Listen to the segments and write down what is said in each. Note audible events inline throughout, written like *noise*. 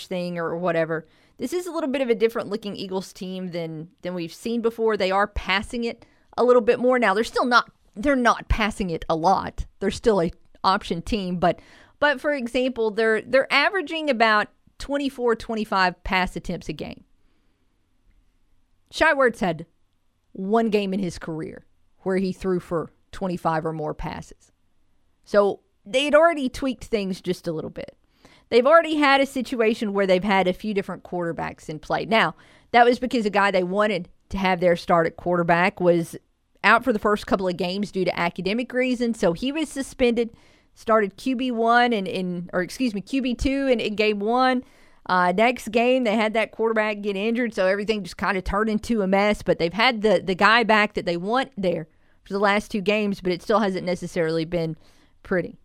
coach thing or whatever. This is a little bit of a different looking Eagles team than than we've seen before. They are passing it a little bit more now. They're still not they're not passing it a lot. They're still a option team, but but for example, they're they're averaging about 24 25 pass attempts a game. Shai Werts had one game in his career where he threw for 25 or more passes. So they had already tweaked things just a little bit. They've already had a situation where they've had a few different quarterbacks in play. Now, that was because a guy they wanted to have their start at quarterback was out for the first couple of games due to academic reasons. So he was suspended, started QB1 and in, or excuse me, QB2 in, in game one. Uh, next game, they had that quarterback get injured, so everything just kind of turned into a mess. But they've had the, the guy back that they want there for the last two games, but it still hasn't necessarily been pretty.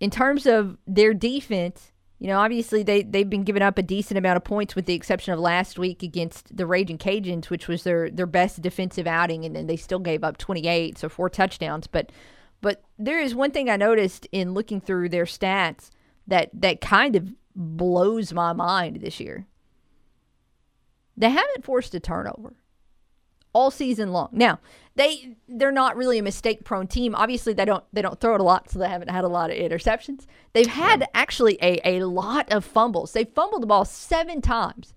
In terms of their defense, you know, obviously they, they've been giving up a decent amount of points with the exception of last week against the Raging Cajuns, which was their, their best defensive outing, and then they still gave up 28, so four touchdowns. But but there is one thing I noticed in looking through their stats that that kind of blows my mind this year. They haven't forced a turnover all season long. Now, they they're not really a mistake prone team. Obviously, they don't they don't throw it a lot, so they haven't had a lot of interceptions. They've had actually a, a lot of fumbles. They fumbled the ball seven times,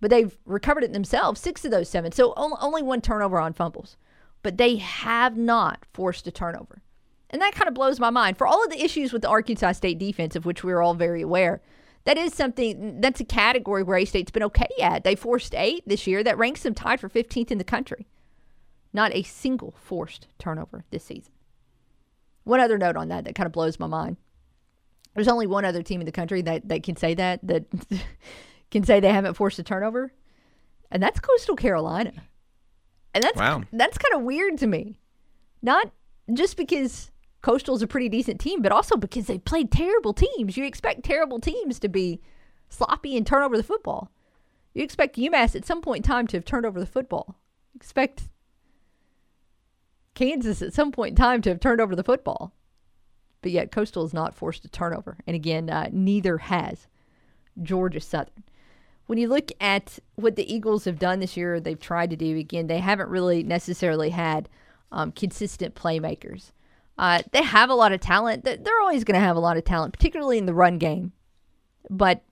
but they've recovered it themselves, six of those seven. So only one turnover on fumbles. But they have not forced a turnover. And that kind of blows my mind. For all of the issues with the Arkansas State defense, of which we're all very aware, that is something that's a category where A State's been okay at. They forced eight this year. That ranks them tied for 15th in the country. Not a single forced turnover this season. One other note on that that kind of blows my mind. There's only one other team in the country that, that can say that, that *laughs* can say they haven't forced a turnover, and that's Coastal Carolina. And that's wow. that's kind of weird to me. Not just because Coastal's a pretty decent team, but also because they played terrible teams. You expect terrible teams to be sloppy and turn over the football. You expect UMass at some point in time to have turned over the football. You expect Kansas at some point in time to have turned over the football. But yet Coastal is not forced to turnover. And again, uh, neither has Georgia Southern. When you look at what the Eagles have done this year, they've tried to do, again, they haven't really necessarily had um, consistent playmakers. Uh, they have a lot of talent. They're always going to have a lot of talent, particularly in the run game. But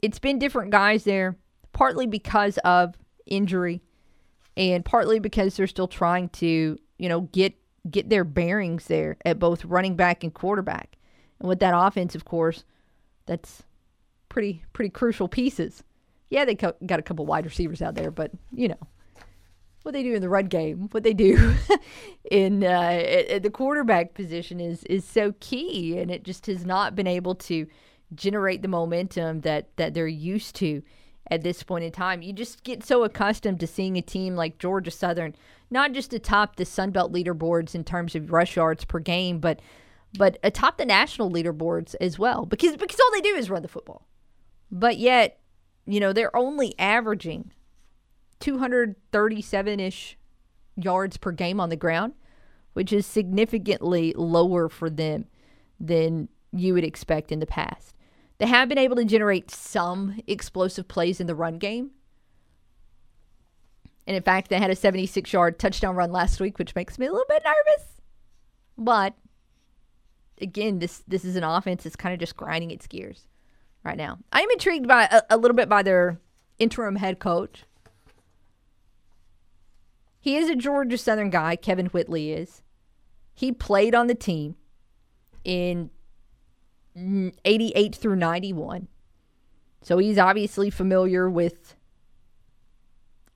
it's been different guys there, partly because of injury, and partly because they're still trying to, you know, get get their bearings there at both running back and quarterback. And with that offense, of course, that's pretty pretty crucial pieces. Yeah, they got a couple wide receivers out there, but you know, what they do in the run game, what they do *laughs* in uh, at, the quarterback position is is so key, and it just has not been able to generate the momentum that that they're used to at this point in time. You just get so accustomed to seeing a team like Georgia Southern not just atop the Sun Belt leaderboards in terms of rush yards per game, but but atop the national leaderboards as well, because because all they do is run the football. But yet, you know, they're only averaging 237 ish yards per game on the ground, which is significantly lower for them than you would expect in the past. They have been able to generate some explosive plays in the run game. And in fact, they had a 76 yard touchdown run last week, which makes me a little bit nervous. But again, this this is an offense that's kind of just grinding its gears right now. I am intrigued by a, a little bit by their interim head coach, he is a Georgia Southern guy, Kevin Whitley is. He played on the team in 88 through 91. So he's obviously familiar with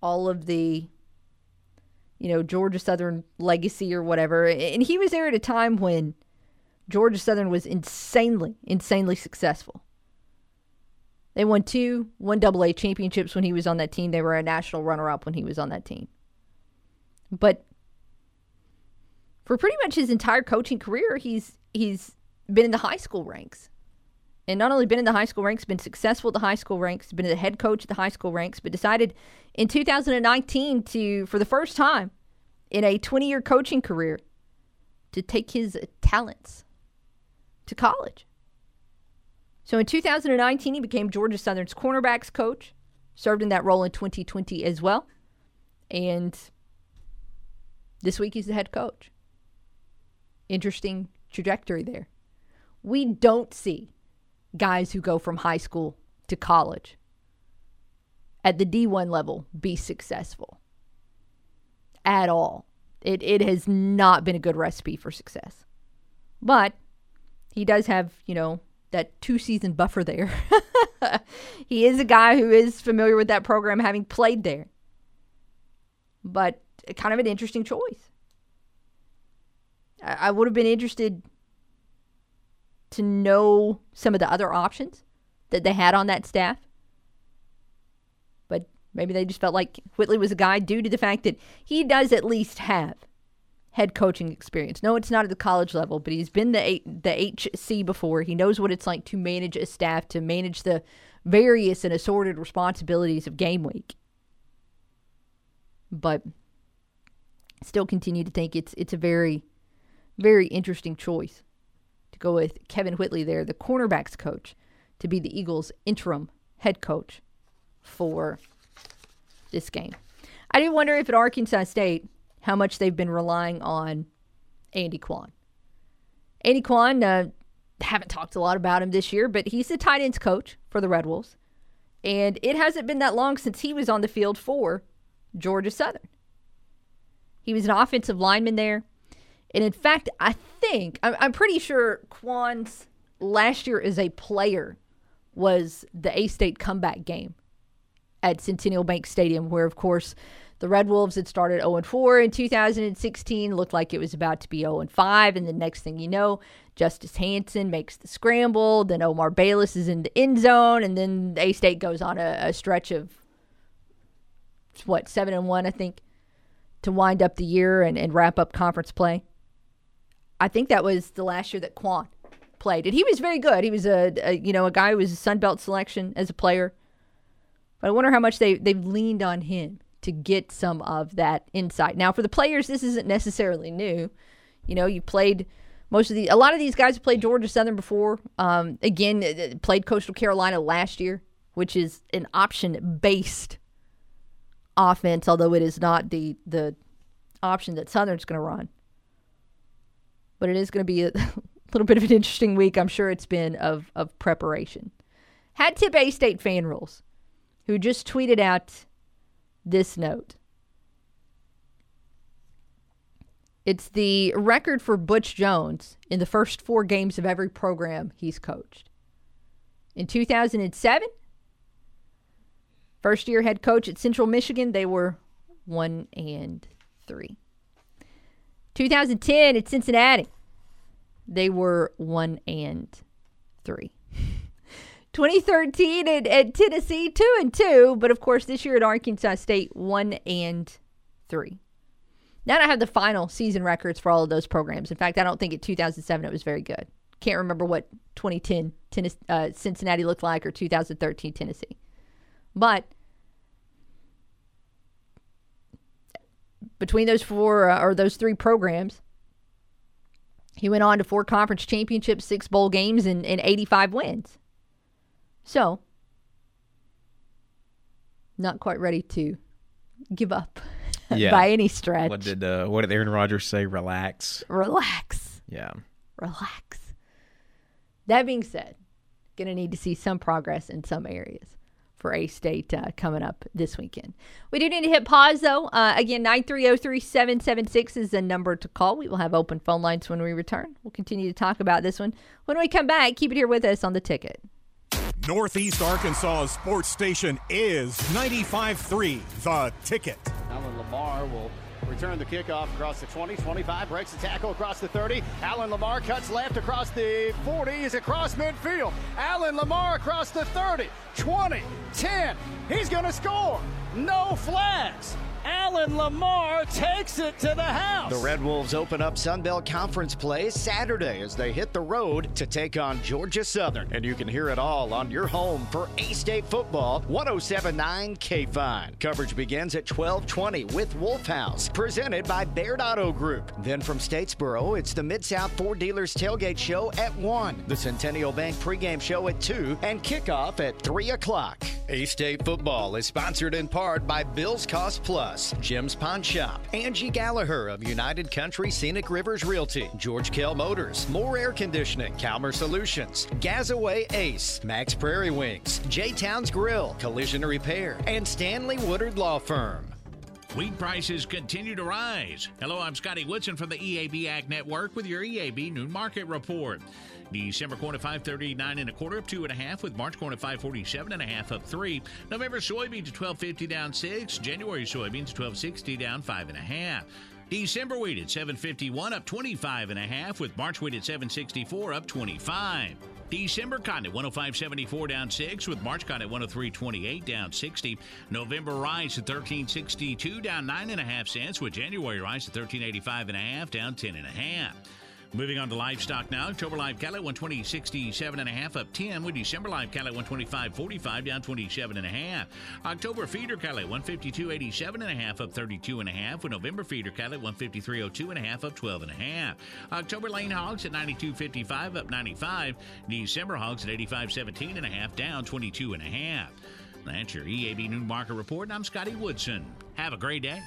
all of the you know, Georgia Southern legacy or whatever. And he was there at a time when Georgia Southern was insanely, insanely successful. They won two one double A championships when he was on that team. They were a national runner up when he was on that team. But for pretty much his entire coaching career, he's he's been in the high school ranks. And not only been in the high school ranks, been successful at the high school ranks, been the head coach at the high school ranks, but decided in 2019 to, for the first time in a 20 year coaching career, to take his talents to college. So in 2019, he became Georgia Southern's cornerbacks coach, served in that role in 2020 as well. And this week he's the head coach. Interesting trajectory there. We don't see guys who go from high school to college at the D1 level be successful at all. It, it has not been a good recipe for success. But he does have, you know, that two season buffer there. *laughs* he is a guy who is familiar with that program, having played there. But kind of an interesting choice. I, I would have been interested to know some of the other options that they had on that staff. But maybe they just felt like Whitley was a guy due to the fact that he does at least have head coaching experience. No, it's not at the college level, but he's been the the HC before. He knows what it's like to manage a staff, to manage the various and assorted responsibilities of game week. But still continue to think it's it's a very very interesting choice to go with Kevin Whitley there, the cornerbacks coach, to be the Eagles' interim head coach for this game. I do wonder if at Arkansas State how much they've been relying on Andy Kwan. Andy Kwan, uh, haven't talked a lot about him this year, but he's the tight ends coach for the Red Wolves. And it hasn't been that long since he was on the field for Georgia Southern. He was an offensive lineman there. And in fact, I think, I'm, I'm pretty sure Kwan's last year as a player was the A State comeback game at Centennial Bank Stadium, where, of course, the Red Wolves had started 0 4 in 2016, looked like it was about to be 0 5. And the next thing you know, Justice Hansen makes the scramble. Then Omar Bayless is in the end zone. And then A State goes on a, a stretch of, what, 7 and 1, I think, to wind up the year and, and wrap up conference play. I think that was the last year that Kwan played. And he was very good. He was a, a you know, a guy who was a Sun Belt selection as a player. But I wonder how much they, they've leaned on him to get some of that insight. Now, for the players, this isn't necessarily new. You know, you played most of the a lot of these guys played Georgia Southern before. Um, again, uh, uh, played Coastal Carolina last year, which is an option based offense, although it is not the the option that Southern's going to run. But it is going to be a *laughs* little bit of an interesting week. I'm sure it's been of of preparation. Had Tip A State fan rules, who just tweeted out this note. It's the record for Butch Jones in the first four games of every program he's coached. In 2007, first year head coach at Central Michigan, they were one and three. 2010 at Cincinnati, they were one and three. *laughs* 2013 at, at Tennessee, two and two, but of course this year at Arkansas State, one and three. Now I have the final season records for all of those programs. In fact, I don't think at 2007 it was very good. Can't remember what 2010 Tennessee, uh, Cincinnati looked like or 2013 Tennessee. But between those four uh, or those three programs, he went on to four conference championships, six bowl games, and, and 85 wins. So, not quite ready to give up *laughs* yeah. by any stretch. What did uh, what did Aaron Rodgers say? Relax. Relax. Yeah. Relax. That being said, gonna need to see some progress in some areas for A State uh, coming up this weekend. We do need to hit pause though. Uh, again, 930-3776 is the number to call. We will have open phone lines when we return. We'll continue to talk about this one when we come back. Keep it here with us on the ticket. Northeast Arkansas sports station is 95.3 The Ticket. Alan Lamar will return the kickoff across the 20, 25, breaks the tackle across the 30. Alan Lamar cuts left across the 40. He's across midfield. Alan Lamar across the 30, 20, 10. He's going to score. No flags. Alan Allen Lamar takes it to the house. The Red Wolves open up Sunbelt Conference play Saturday as they hit the road to take on Georgia Southern. And you can hear it all on your home for A State football, 1079 K Fine. Coverage begins at 1220 with Wolf House, presented by Baird Auto Group. Then from Statesboro, it's the Mid South Ford Dealers Tailgate Show at 1, the Centennial Bank pregame show at 2, and kickoff at 3 o'clock. A State football is sponsored in part by Bill's Cost Plus, Jim's Pawn Shop, Angie Gallagher of United Country Scenic Rivers Realty, George Kell Motors, More Air Conditioning, Calmer Solutions, Gazaway Ace, Mack's Prairie Wings, J Towns Grill, Collision Repair, and Stanley Woodard Law Firm. Wheat prices continue to rise. Hello, I'm Scotty Woodson from the EAB Ag Network with your EAB Noon Market Report. December corn at 539 and a quarter up two and a half with March corn at 547 and a half up three. November soybeans at 1250 down six. January soybeans 1260 down five and a half. December wheat at 751 up 25 and a half with March wheat at 764 up 25. December cotton at 105.74 down 6 with March cotton at 103.28 down 60. November rice at 13.62 down 9.5 cents with January rice at 13.85 and a half down 10 and a half. Moving on to livestock now. October live cattle at 120.67 and a half up 10 with December live cattle at 125.45 down 27 and a half. October feeder cattle at 152.87 and a half up 32 and a half with November feeder cattle at 153.02 and a half up 12 and a half. October lean hogs at 92.55 up 95. December hogs at 85.17 and a half down 22 and a half. That's your EAB Noon Market Report, and I'm Scotty Woodson. Have a great day.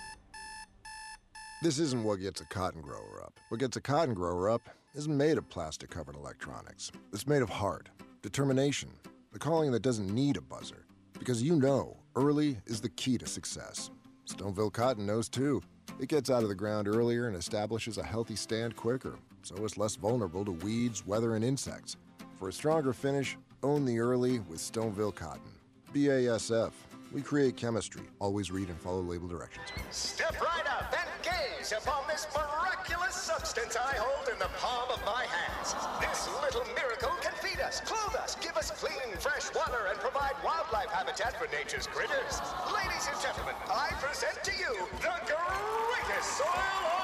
This isn't what gets a cotton grower up. What gets a cotton grower up isn't made of plastic covered electronics. It's made of heart, determination, the calling that doesn't need a buzzer. Because you know, early is the key to success. Stoneville Cotton knows too. It gets out of the ground earlier and establishes a healthy stand quicker, so it's less vulnerable to weeds, weather, and insects. For a stronger finish, own the early with Stoneville Cotton. BASF. We create chemistry. Always read and follow label directions. Step right up and gaze upon this miraculous substance I hold in the palm of my hands. This little miracle can feed us, clothe us, give us clean, fresh water, and provide wildlife habitat for nature's critters. Ladies and gentlemen, I present to you the greatest soil.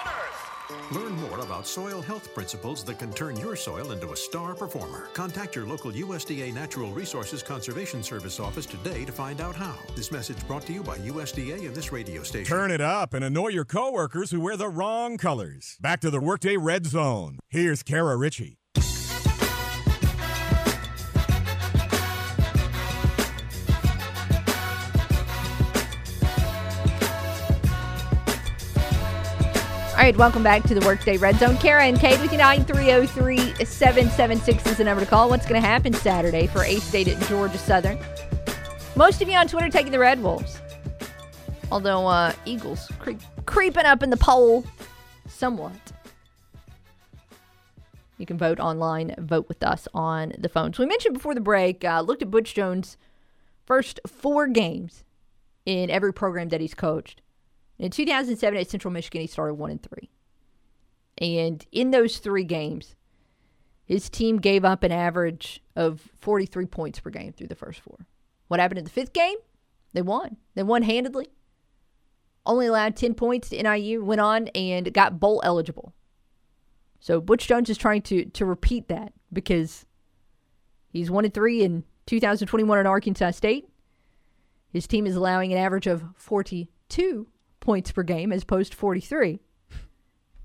Learn more about soil health principles that can turn your soil into a star performer. Contact your local USDA Natural Resources Conservation Service office today to find out how. This message brought to you by USDA and this radio station. Turn it up and annoy your coworkers who wear the wrong colors. Back to the Workday Red Zone. Here's Kara Richey. All right, welcome back to the Workday Red Zone. Kara and Cade with you 9303 776 is the number to call. What's going to happen Saturday for A State at Georgia Southern? Most of you on Twitter taking the Red Wolves. Although uh, Eagles cre- creeping up in the poll somewhat. You can vote online, vote with us on the phones. So we mentioned before the break, uh, looked at Butch Jones' first four games in every program that he's coached. In 2007 at Central Michigan, he started one and three. And in those three games, his team gave up an average of 43 points per game through the first four. What happened in the fifth game? They won. They won handedly. Only allowed 10 points to NIU, went on and got bowl eligible. So Butch Jones is trying to to repeat that because he's one and three in 2021 at Arkansas State. His team is allowing an average of 42 points per game as opposed to 43.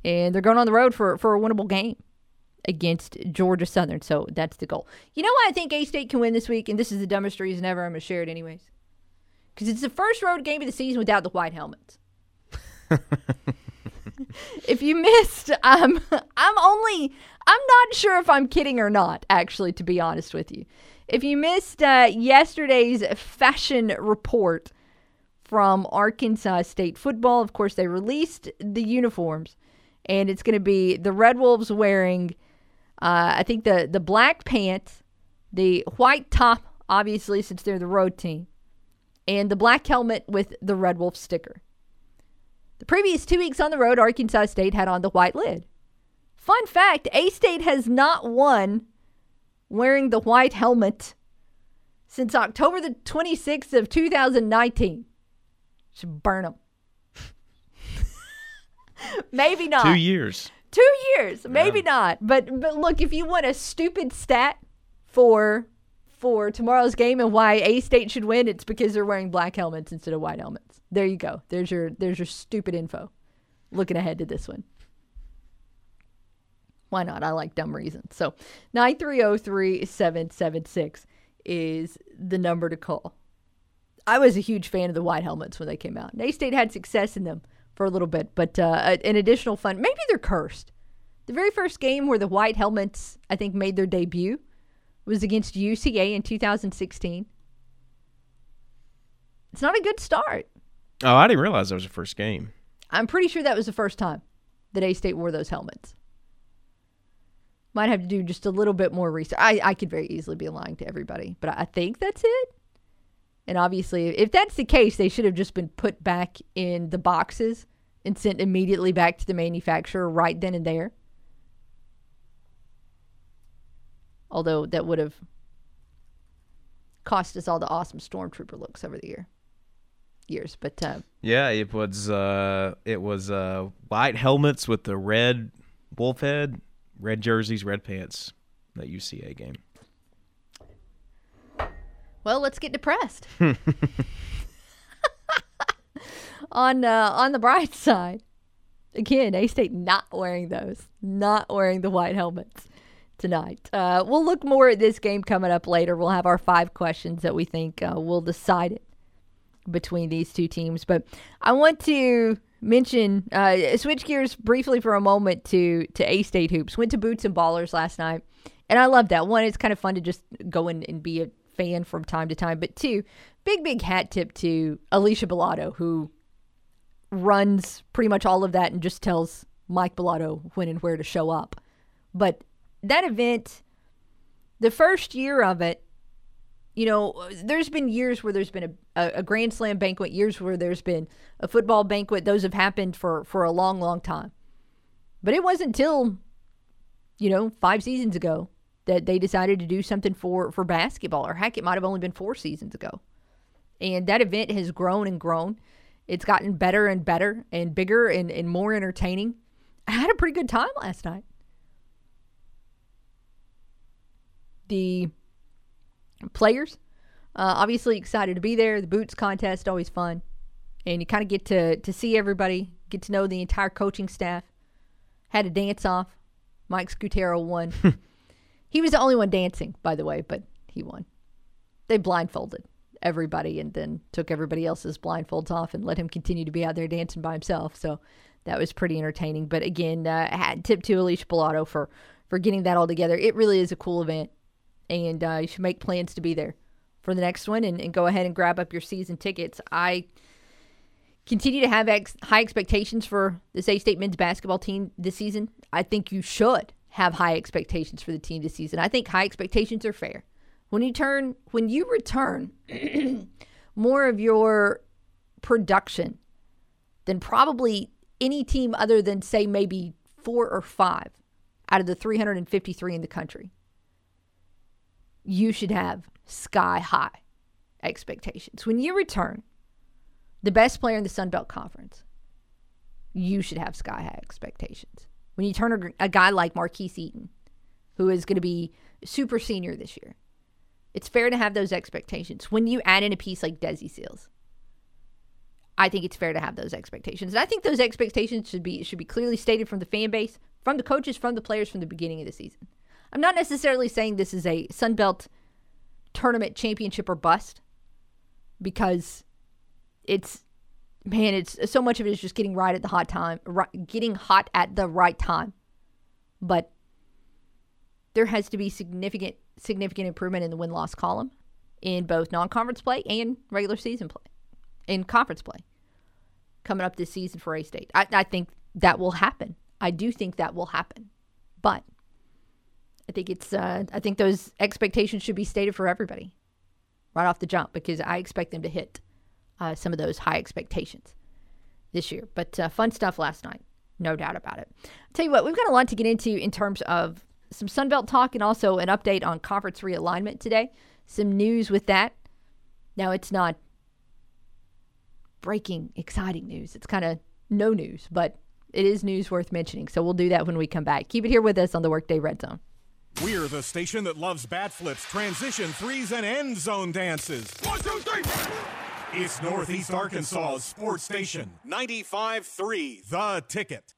And they're going on the road for, for a winnable game against Georgia Southern. So that's the goal. You know why I think A State can win this week? And this is the dumbest reason ever. I'm going to share it anyways. Because it's the first road game of the season without the white helmets. *laughs* if you missed, um, I'm only, I'm not sure if I'm kidding or not, actually, to be honest with you. If you missed uh, yesterday's fashion report from Arkansas State football, of course, they released the uniforms, and it's going to be the Red Wolves wearing, uh, I think, the, the black pants, the white top, obviously, since they're the road team, and the black helmet with the Red Wolf sticker. The previous two weeks on the road, Arkansas State had on the white lid. Fun fact A State has not won wearing the white helmet since October the 26th of 2019. Should burn them. *laughs* maybe not. Two years. Two years, maybe not. But but look, if you want a stupid stat for for tomorrow's game and why A State should win, it's because they're wearing black helmets instead of white helmets. There you go. There's your there's your stupid info. Looking ahead to this one. Why not? I like dumb reasons. So 9303776 is the number to call. I was a huge fan of the white helmets when they came out. A State had success in them for a little bit, but uh, an additional fun. Maybe they're cursed. The very first game where the white helmets, I think, made their debut was against UCA in 2016. It's not a good start. Oh, I didn't realize that was the first game. I'm pretty sure that was the first time that A State wore those helmets. Might have to do just a little bit more research. I, I could very easily be lying to everybody, but I think that's it. And obviously, if that's the case, they should have just been put back in the boxes and sent immediately back to the manufacturer right then and there. Although that would have cost us all the awesome stormtrooper looks over the year years. But uh, Yeah, it was uh it was uh white helmets with the red wolf head, red jerseys, red pants. That UCA game. Well, let's get depressed. *laughs* *laughs* on uh, on the bright *laughs* side, again, A State not wearing those, not wearing the white helmets tonight. Uh, we'll look more at this game coming up later. We'll have our five questions that we think uh, will decide it between these two teams. But I want to mention uh, switch gears briefly for a moment to to A State hoops. Went to Boots and Ballers last night, and I love that. One, it's kind of fun to just go in and be a fan from time to time. But two, big big hat tip to Alicia Balado who runs pretty much all of that and just tells Mike Balado when and where to show up. But that event, the first year of it, you know, there's been years where there's been a, a, Grand Slam banquet, years where there's been a football banquet. Those have happened for, for a long, long time. But it wasn't until, you know, five seasons ago that they decided to do something for, for basketball. Or heck, it might have only been four seasons ago. And that event has grown and grown. It's gotten better and better and bigger and, and more entertaining. I had a pretty good time last night. The players, uh, obviously excited to be there. The boots contest, always fun. And you kind of get to, to see everybody, get to know the entire coaching staff. Had a dance off. Mike Scutero won. *laughs* he was the only one dancing, by the way, but he won. They blindfolded everybody and then took everybody else's blindfolds off and let him continue to be out there dancing by himself. So that was pretty entertaining. But again, uh, tip to Alicia Balado for for getting that all together. It really is a cool event, and uh, you should make plans to be there for the next one and, and go ahead and grab up your season tickets. I continue to have ex- high expectations for this A State men's basketball team this season. I think you should have high expectations for the team this season. I think high expectations are fair. When you turn when you return *clears throat* more of your production than probably any team other than say maybe 4 or 5 out of the 353 in the country. You should have sky high expectations. When you return the best player in the Sun Belt Conference, you should have sky high expectations. When you turn a, a guy like Marquis Eaton, who is going to be super senior this year, it's fair to have those expectations. When you add in a piece like Desi Sills, I think it's fair to have those expectations. And I think those expectations should be should be clearly stated from the fan base, from the coaches, from the players from the beginning of the season. I'm not necessarily saying this is a Sun Belt tournament championship or bust because it's man, it's so much of it is just getting right at the hot time, right, getting hot at the right time. But there has to be significant significant improvement in the win loss column in both non conference play and regular season play, in conference play coming up this season for A State. I, I think that will happen. I do think that will happen. But I think it's uh, I think those expectations should be stated for everybody right off the jump because I expect them to hit uh, some of those high expectations this year. But uh, fun stuff last night, no doubt about it. I'll tell you what, we've got a lot to get into in terms of some Sunbelt talk and also an update on conference realignment today. Some news with that. Now, it's not breaking, exciting news. It's kind of no news, but it is news worth mentioning. So we'll do that when we come back. Keep it here with us on the Workday Red Zone. We're the station that loves bat flips, transition threes, and end zone dances. One, two, three. It's Northeast Arkansas sports station, 95.3 The Ticket.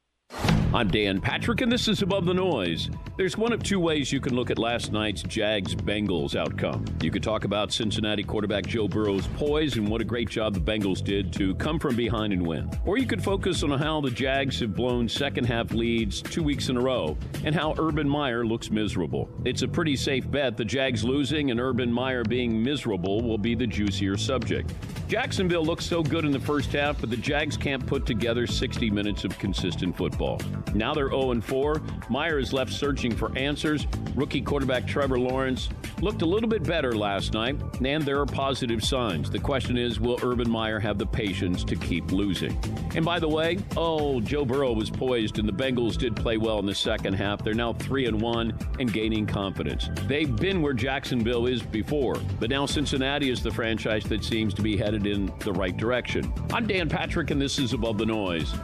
I'm Dan Patrick, and this is Above the Noise. There's one of two ways you can look at last night's Jags Bengals outcome. You could talk about Cincinnati quarterback Joe Burrow's poise and what a great job the Bengals did to come from behind and win. Or you could focus on how the Jags have blown second half leads two weeks in a row and how Urban Meyer looks miserable. It's a pretty safe bet the Jags losing and Urban Meyer being miserable will be the juicier subject. Jacksonville looks so good in the first half, but the Jags can't put together 60 minutes of consistent football. Now they're 0 4. Meyer is left searching for answers. Rookie quarterback Trevor Lawrence looked a little bit better last night, and there are positive signs. The question is will Urban Meyer have the patience to keep losing? And by the way, oh, Joe Burrow was poised, and the Bengals did play well in the second half. They're now 3 and 1 and gaining confidence. They've been where Jacksonville is before, but now Cincinnati is the franchise that seems to be headed in the right direction. I'm Dan Patrick, and this is Above the Noise.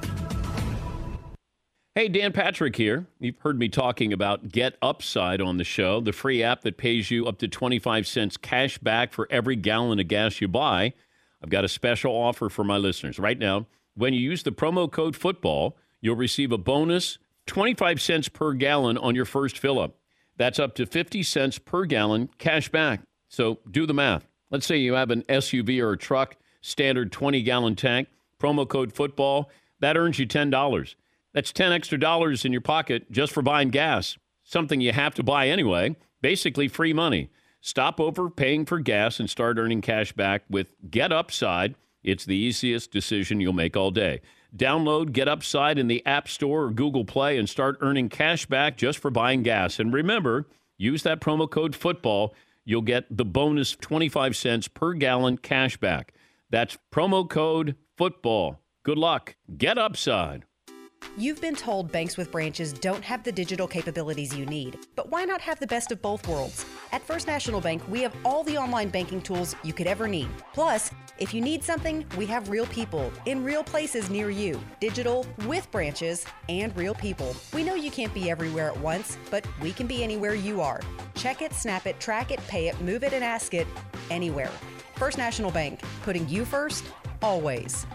Hey, Dan Patrick here. You've heard me talking about Get Upside on the show, the free app that pays you up to 25 cents cash back for every gallon of gas you buy. I've got a special offer for my listeners. Right now, when you use the promo code football, you'll receive a bonus 25 cents per gallon on your first fill up. That's up to 50 cents per gallon cash back. So do the math. Let's say you have an SUV or a truck, standard 20 gallon tank, promo code football, that earns you $10. That's 10 extra dollars in your pocket just for buying gas, something you have to buy anyway. Basically, free money. Stop overpaying for gas and start earning cash back with Get Upside. It's the easiest decision you'll make all day. Download Get Upside in the App Store or Google Play and start earning cash back just for buying gas. And remember, use that promo code football. You'll get the bonus 25 cents per gallon cash back. That's promo code football. Good luck. Get Upside. You've been told banks with branches don't have the digital capabilities you need, but why not have the best of both worlds? At First National Bank, we have all the online banking tools you could ever need. Plus, if you need something, we have real people in real places near you, digital with branches and real people. We know you can't be everywhere at once, but we can be anywhere you are. Check it, snap it, track it, pay it, move it, and ask it anywhere. First National Bank, putting you first, always.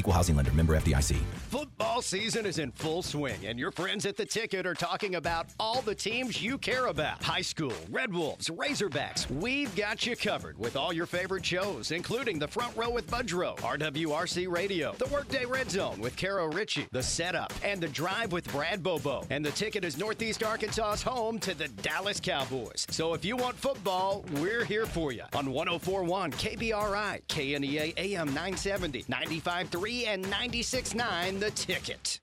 Equal housing lender, member FDIC. Football season is in full swing, and your friends at the ticket are talking about all the teams you care about high school, Red Wolves, Razorbacks. We've got you covered with all your favorite shows, including The Front Row with Budrow, RWRC Radio, The Workday Red Zone with Kara Richey, The Setup, and The Drive with Brad Bobo. And the ticket is Northeast Arkansas's home to the Dallas Cowboys. So if you want football, we're here for you on 1041 KBRI, KNEA AM 970, 95.3, and 96.9 The Ticket.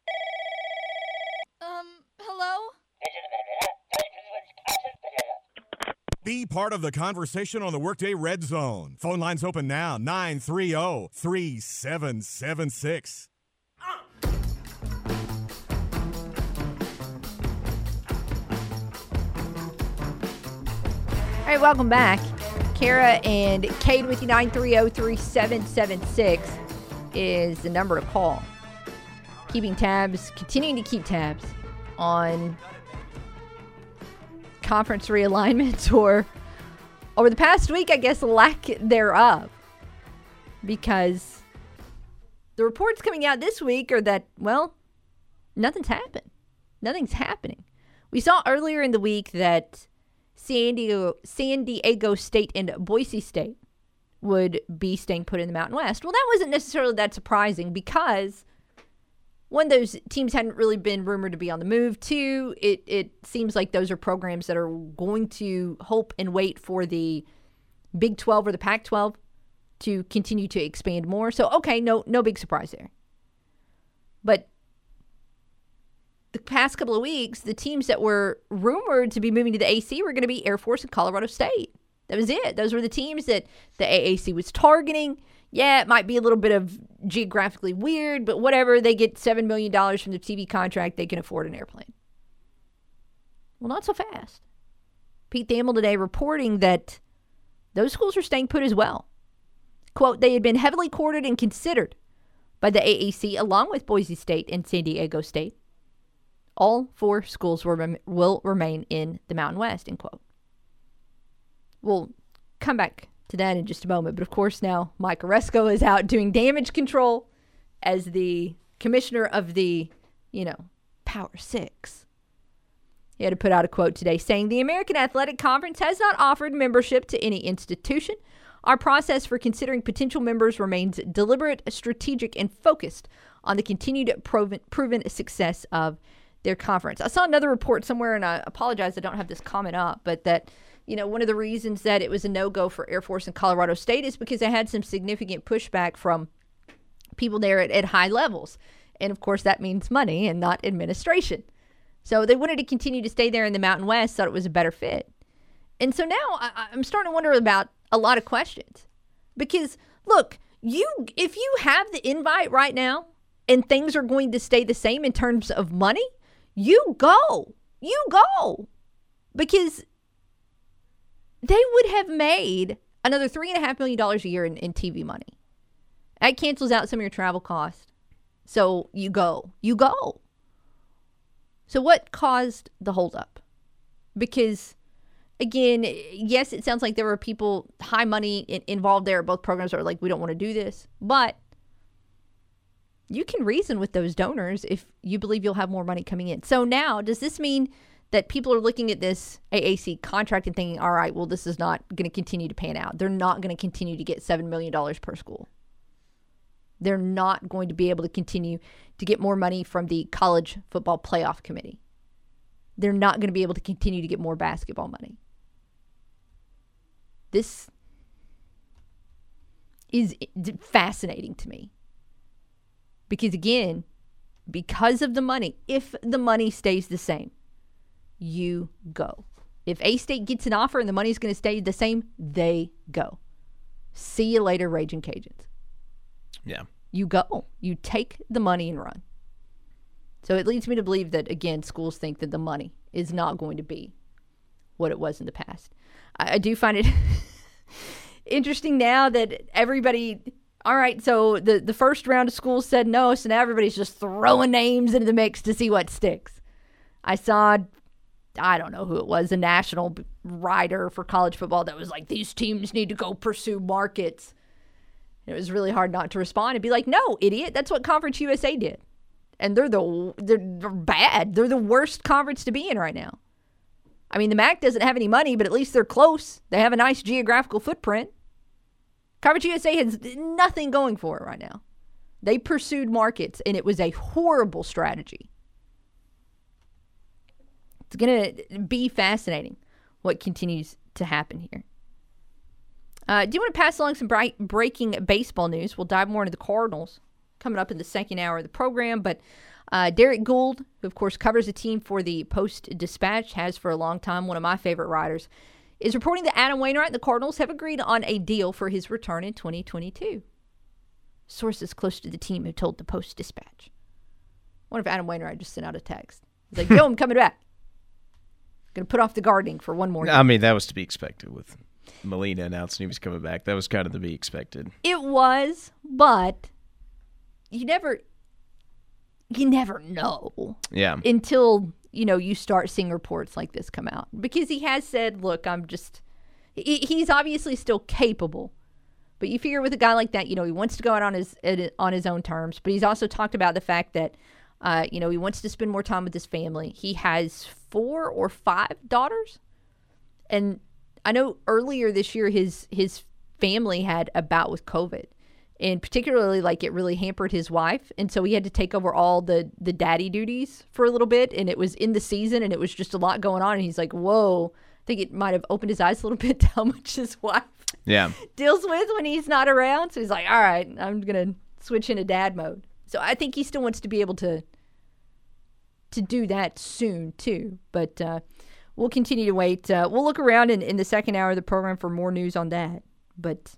Um, hello? Be part of the conversation on the Workday Red Zone. Phone lines open now oh, 930 3776. All right, welcome back. Kara and Cade with you, 930-3776 is the number to call. Keeping tabs, continuing to keep tabs on conference realignments *laughs* or over the past week, I guess, lack thereof. Because the reports coming out this week are that, well, nothing's happened. Nothing's happening. We saw earlier in the week that San Diego, San Diego State and Boise State would be staying put in the Mountain West. Well, that wasn't necessarily that surprising because one, those teams hadn't really been rumored to be on the move. Two, it, it seems like those are programs that are going to hope and wait for the Big 12 or the Pac 12 to continue to expand more. So, okay, no, no big surprise there. But the past couple of weeks, the teams that were rumored to be moving to the AC were going to be Air Force and Colorado State. That was it. Those were the teams that the AAC was targeting. Yeah, it might be a little bit of geographically weird, but whatever. They get $7 million from the TV contract, they can afford an airplane. Well, not so fast. Pete Thamel today reporting that those schools are staying put as well. Quote, they had been heavily courted and considered by the AAC along with Boise State and San Diego State. All four schools will, will remain in the Mountain West, end quote. We'll come back to that in just a moment. But of course, now Mike Aresco is out doing damage control as the commissioner of the, you know, Power Six. He had to put out a quote today saying the American Athletic Conference has not offered membership to any institution. Our process for considering potential members remains deliberate, strategic, and focused on the continued proven, proven success of their conference. I saw another report somewhere, and I apologize I don't have this comment up, but that you know one of the reasons that it was a no go for Air Force and Colorado State is because they had some significant pushback from people there at, at high levels, and of course that means money and not administration. So they wanted to continue to stay there in the Mountain West, thought it was a better fit. And so now I, I'm starting to wonder about a lot of questions. Because look, you if you have the invite right now and things are going to stay the same in terms of money, you go. You go. Because they would have made another three and a half million dollars a year in, in TV money. That cancels out some of your travel costs. So you go. You go. So, what caused the holdup? Because, again, yes, it sounds like there were people, high money in, involved there. Both programs are like, we don't want to do this. But you can reason with those donors if you believe you'll have more money coming in. So, now, does this mean that people are looking at this AAC contract and thinking, all right, well, this is not going to continue to pan out? They're not going to continue to get $7 million per school they're not going to be able to continue to get more money from the college football playoff committee. They're not going to be able to continue to get more basketball money. This is fascinating to me. Because again, because of the money, if the money stays the same, you go. If A State gets an offer and the money's going to stay the same, they go. See you later, Raging Cajuns. Yeah. You go. You take the money and run. So it leads me to believe that, again, schools think that the money is not going to be what it was in the past. I, I do find it *laughs* interesting now that everybody. All right, so the, the first round of schools said no, so now everybody's just throwing names into the mix to see what sticks. I saw, I don't know who it was, a national writer for college football that was like, these teams need to go pursue markets. It was really hard not to respond and be like, "No, idiot! That's what Conference USA did." And they're the they're, they're bad. They're the worst conference to be in right now. I mean, the MAC doesn't have any money, but at least they're close. They have a nice geographical footprint. Conference USA has nothing going for it right now. They pursued markets, and it was a horrible strategy. It's going to be fascinating what continues to happen here. Uh, do you want to pass along some bright breaking baseball news? We'll dive more into the Cardinals coming up in the second hour of the program. But uh, Derrick Goold, who of course covers the team for the Post Dispatch, has for a long time one of my favorite writers, is reporting that Adam Wainwright and the Cardinals have agreed on a deal for his return in 2022. Sources close to the team have told the Post Dispatch. I wonder if Adam Wainwright just sent out a text. He's like, "Yo, I'm coming back. Going to put off the gardening for one more." Day. I mean, that was to be expected with Molina announcing he was coming back. That was kind of to be expected. It was, but you never you never know. Yeah. Until, you know, you start seeing reports like this come out. Because he has said, look, I'm just he's obviously still capable. But you figure with a guy like that, you know, he wants to go out on his on his own terms, but he's also talked about the fact that uh, you know, he wants to spend more time with his family. He has four or five daughters. And I know earlier this year his his family had a bout with COVID, and particularly like it really hampered his wife, and so he had to take over all the the daddy duties for a little bit, and it was in the season, and it was just a lot going on, and he's like, whoa. I think it might have opened his eyes a little *laughs* bit to how much his wife yeah deals with when he's not around. So he's like, all right, I'm gonna switch into dad mode. So I think he still wants to be able to to do that soon too. But uh, we'll continue to wait. Uh, we'll look around in, in the second hour of the program for more news on that. But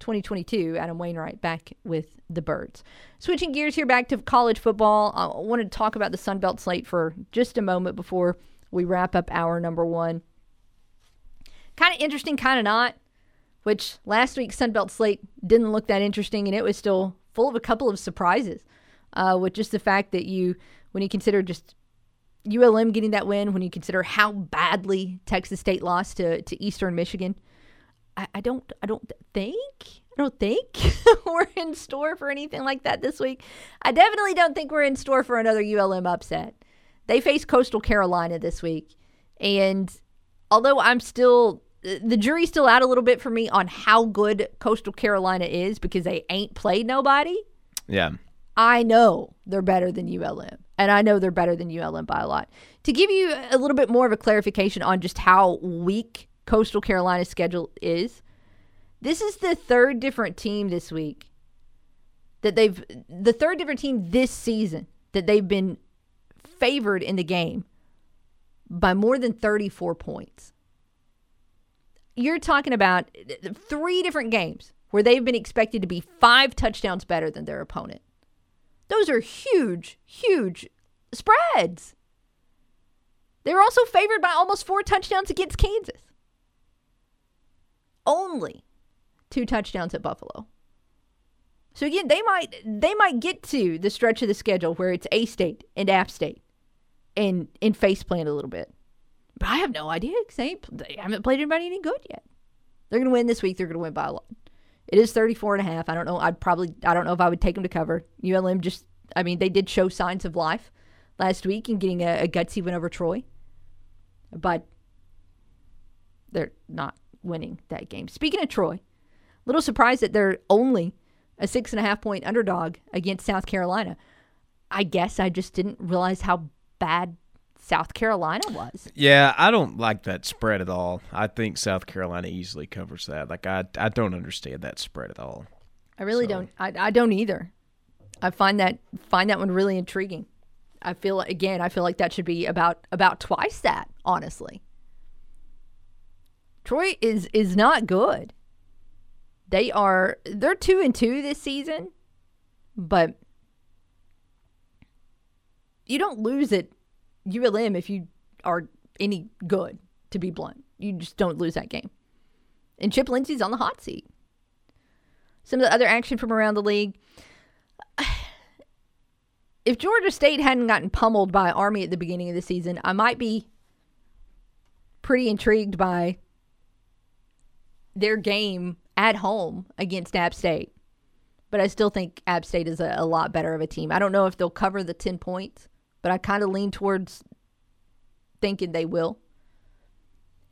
2022, Adam Wainwright back with the Birds. Switching gears here back to college football. I wanted to talk about the Sun Belt slate for just a moment before we wrap up our number one. Kind of interesting, kind of not. Which last week's Sun Belt slate didn't look that interesting, and it was still full of a couple of surprises uh, with just the fact that you, when you consider just ULM getting that win, when you consider how badly Texas State lost to, to Eastern Michigan, I, I don't I don't think I don't think *laughs* we're in store for anything like that this week. I definitely don't think we're in store for another ULM upset. They face Coastal Carolina this week, and although I'm still the jury's still out a little bit for me on how good Coastal Carolina is because they ain't played nobody. Yeah. I know they're better than ULM, and I know they're better than ULM by a lot. To give you a little bit more of a clarification on just how weak Coastal Carolina's schedule is, this is the third different team this week that they've, the third different team this season that they've been favored in the game by more than 34 points. You're talking about three different games where they've been expected to be five touchdowns better than their opponent. Those are huge, huge spreads. They were also favored by almost four touchdowns against Kansas. Only two touchdowns at Buffalo. So again, they might they might get to the stretch of the schedule where it's A State and App State and and face plant a little bit. But I have no idea because they, they haven't played anybody any good yet. They're going to win this week. They're going to win by a lot. It is 34 and a half. I don't know. I'd probably, I don't know if I would take them to cover. ULM just, I mean, they did show signs of life last week in getting a, a gutsy win over Troy, but they're not winning that game. Speaking of Troy, little surprised that they're only a six and a half point underdog against South Carolina. I guess I just didn't realize how bad South Carolina was. Yeah, I don't like that spread at all. I think South Carolina easily covers that. Like I I don't understand that spread at all. I really so. don't. I, I don't either. I find that find that one really intriguing. I feel again, I feel like that should be about about twice that, honestly. Troy is is not good. They are they're 2 and 2 this season, but you don't lose it ULM if you are any good, to be blunt. You just don't lose that game. And Chip Lindsey's on the hot seat. Some of the other action from around the league. *sighs* If Georgia State hadn't gotten pummeled by Army at the beginning of the season, I might be pretty intrigued by their game at home against App State. But I still think App State is a, a lot better of a team. I don't know if they'll cover the 10 points but I kind of lean towards thinking they will.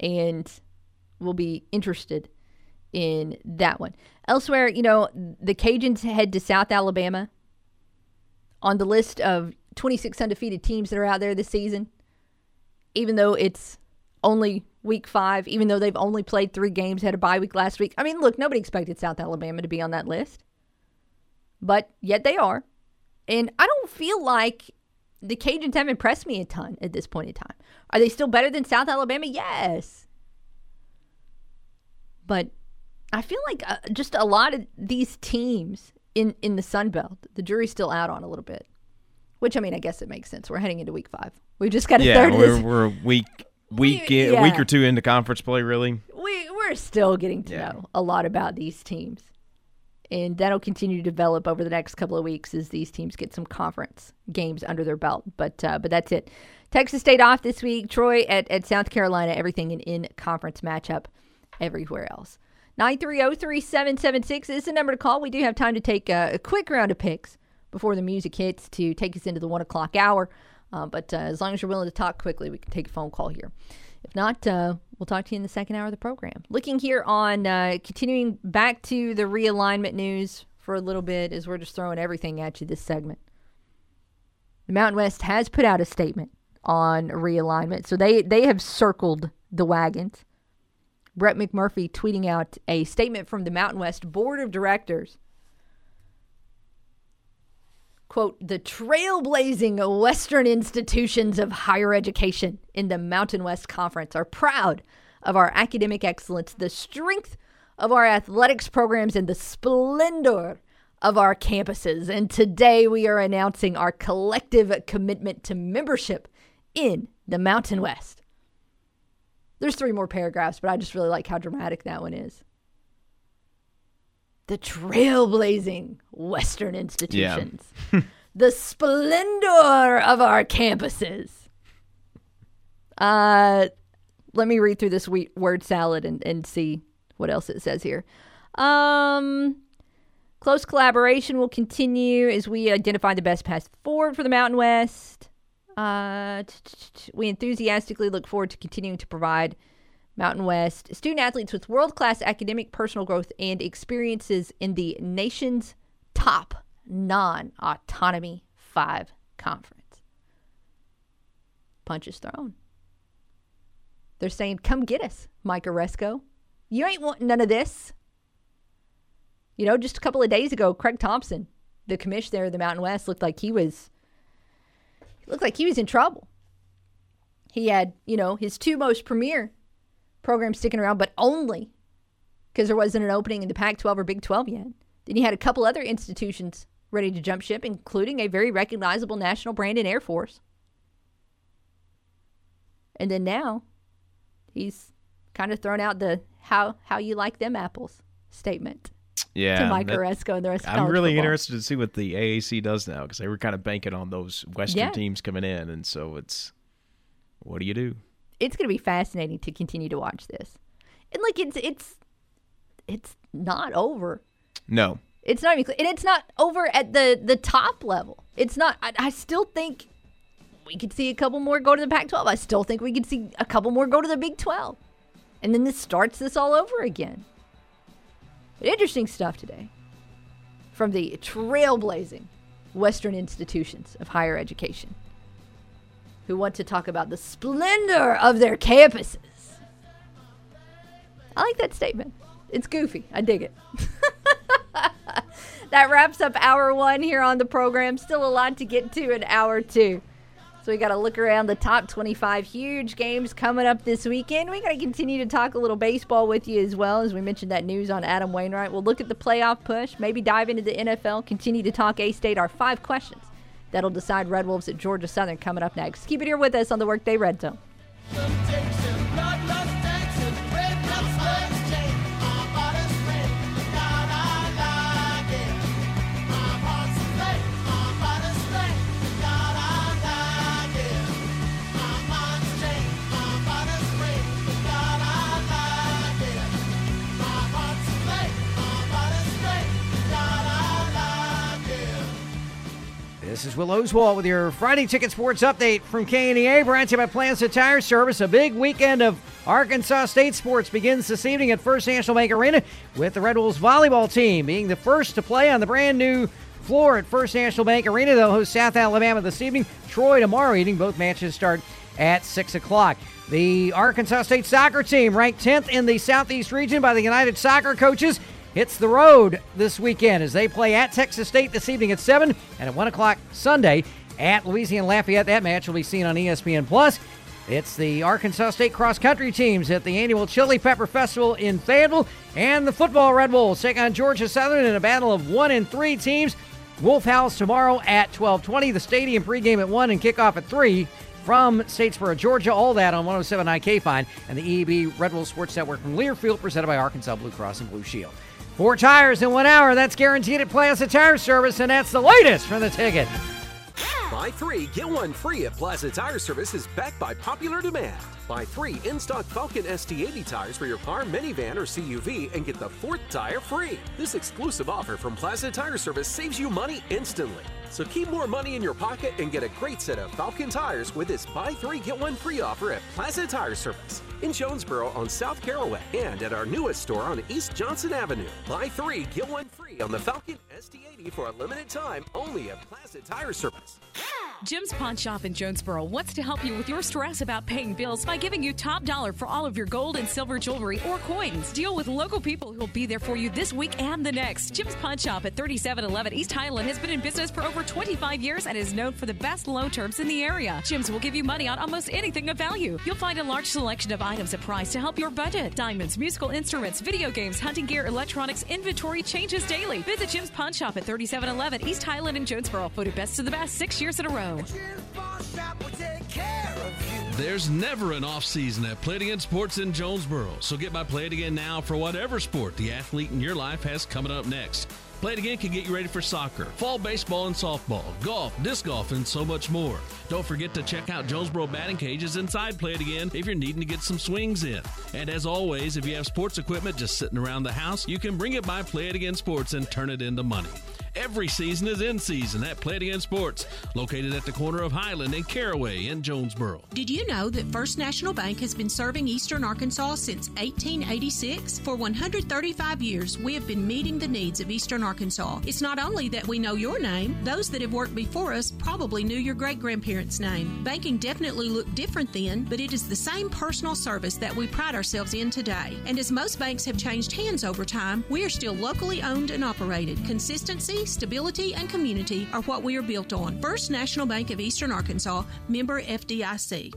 And we'll be interested in that one. Elsewhere, you know, the Cajuns head to South Alabama on the list of 26 undefeated teams that are out there this season. Even though it's only week five, even though they've only played three games, had a bye week last week. I mean, look, nobody expected South Alabama to be on that list, but yet they are. And I don't feel like the Cajuns haven't impressed me a ton at this point in time. Are they still better than South Alabama? Yes. But I feel like uh, just a lot of these teams in, in the Sun Belt, the jury's still out on a little bit. Which I mean, I guess it makes sense. We're heading into week five. We've just got a yeah, third. We're, we're a week week We- in, week or two into conference play, really. we we're still getting to know a lot about these teams, and that'll continue to develop over the next couple of weeks as these teams get some conference games under their belt. But uh, but that's it. Texas State off this week. Troy at, at South Carolina. Everything an in conference matchup everywhere else. 930-3776 is the number to call. We do have time to take a, a quick round of picks before the music hits to take us into the one o'clock hour. Uh, but uh, as long as you're willing to talk quickly, we can take a phone call here. If not, uh, we'll talk to you in the second hour of the program. Looking here on uh, continuing back to the realignment news for a little bit as we're just throwing everything at you this segment. The Mountain West has put out a statement on realignment. So they, they have circled the wagons. Brett McMurphy tweeting out a statement from the Mountain West Board of Directors. Quote, the trailblazing Western institutions of higher education in the Mountain West Conference are proud of our academic excellence, the strength of our athletics programs, and the splendor of our campuses. And today we are announcing our collective commitment to membership in the Mountain West. There's three more paragraphs, but I just really like how dramatic that one is. The trailblazing Western institutions, *laughs* the splendor of our campuses. Uh, let me read through this word salad and, and see what else it says here. Um, close collaboration will continue as we identify the best path forward for the Mountain West. Uh, we enthusiastically look forward to continuing to provide Mountain West student athletes with world class academic, personal growth, and experiences in the nation's top non autonomy five conference. Punches thrown. They're saying, come get us, Mike Aresco. You ain't wanting none of this. You know, just a couple of days ago, Craig Thompson, the commissioner of the Mountain West, looked like he was looked like he was in trouble. He had, you know, his two most premier programs sticking around, but only because there wasn't an opening in the Pac 12 or Big 12 yet. Then you had a couple other institutions ready to jump ship, including a very recognizable national brand in Air Force. And then now he's kind of thrown out the how how you like them apples statement Yeah, to Mike that- Aresco and the rest of the I'm really football. interested to see what the AAC does now because they were kind of banking on those Western Yeah. teams coming in, and so it's what do you do? It's going to be fascinating to continue to watch this. And like it's it's it's not over. No, It's not even clear. and it's not over at the the top level. It's not. I, I still think we could see a couple more go to the Pac-12. I still think we could see a couple more go to the Big 12, and then this starts this all over again. But interesting stuff today from the trailblazing Western institutions of higher education, who want to talk about the splendor of their campuses. I like that statement. It's goofy. I dig it. *laughs* that wraps up hour one here on the program. Still a lot to get to in hour two. So we got to look around the top 25 huge games coming up this weekend. We got to continue to talk a little baseball with you as well as we mentioned that news on Adam Wainwright. We'll look at the playoff push, maybe dive into the NFL, continue to talk A State. Our five questions that'll decide Red Wolves at Georgia Southern coming up next. Keep it here with us on the Workday Red Zone. This is Will Oswald with your Friday Ticket Sports update from KNEA, brought to you by Plaza Tire Service. A big weekend of Arkansas State sports begins this evening at First National Bank Arena with the Red Wolves volleyball team being the first to play on the brand new floor at First National Bank Arena. They'll host South Alabama this evening, Troy tomorrow evening. Both matches start at 6 o'clock. The Arkansas State soccer team, ranked 10th in the Southeast region by the United Soccer Coaches, hits the road this weekend as they play at Texas State this evening at 7 and at 1 o'clock Sunday at Louisiana Lafayette. That match will be seen on ESPN Plus. It's the Arkansas State cross country teams at the annual Chili Pepper Festival in Fayetteville, and the football Red Wolves take on Georgia Southern in a battle of one and three teams. Wolf House tomorrow at 12:20. The stadium pregame at one and kickoff at three from Statesboro, Georgia. All that on 107.9 K Fine and the EEB Red Wolves Sports Network from Learfield, presented by Arkansas Blue Cross and Blue Shield. Four tires in one hour. That's guaranteed at Plaza Tire Service, and that's the latest from the ticket. Buy three, get one free at Plaza Tire Service is backed by popular demand. Buy three in stock Falken ST80 tires for your car, minivan, or CUV and get the fourth tire free. This exclusive offer from Plaza Tire Service saves you money instantly. So keep more money in your pocket and get a great set of Falken tires with this buy three, get one free offer at Plaza Tire Service in Jonesboro on South Caraway and at our newest store on East Johnson Avenue. Buy three, get one free on the Falken ST80 for a limited time only at Plaza Tire Service. Jim's Pawn Shop in Jonesboro wants to help you with your stress about paying bills by giving you top dollar for all of your gold and silver jewelry or coins. Deal with local people who will be there for you this week and the next. Jim's Pawn Shop at 3711 East Highland has been in business for over 25 years and is known for the best loan terms in the area. Jim's will give you money on almost anything of value. You'll find a large selection of items at price to help your budget. Diamonds, musical instruments, video games, hunting gear, electronics, inventory changes daily. Visit Jim's Pawn Shop at 3711 East Highland in Jonesboro. Voted best of the best six years in a row. There's never an off season at Play It Again Sports in Jonesboro, so get by Play It Again now for whatever sport the athlete in your life has coming up next. Play It Again can get you ready for soccer, fall baseball and softball, golf, disc golf, and so much more. Don't forget to check out Jonesboro batting cages inside Play It Again if you're needing to get some swings in. And as always, if you have sports equipment just sitting around the house, you can bring it by Play It Again Sports and turn it into money. Every season is in season at It Again Sports, located at the corner of Highland and Caraway in Jonesboro. Did you know that First National Bank has been serving Eastern Arkansas since 1886? For 135 years, we have been meeting the needs of Eastern Arkansas. It's not only that we know your name, those that have worked before us probably knew your great grandparents' name. Banking definitely looked different then, but it is the same personal service that we pride ourselves in today. And as most banks have changed hands over time, we are still locally owned and operated. Consistency, stability, and community are what we are built on. First National Bank of Eastern Arkansas, member FDIC.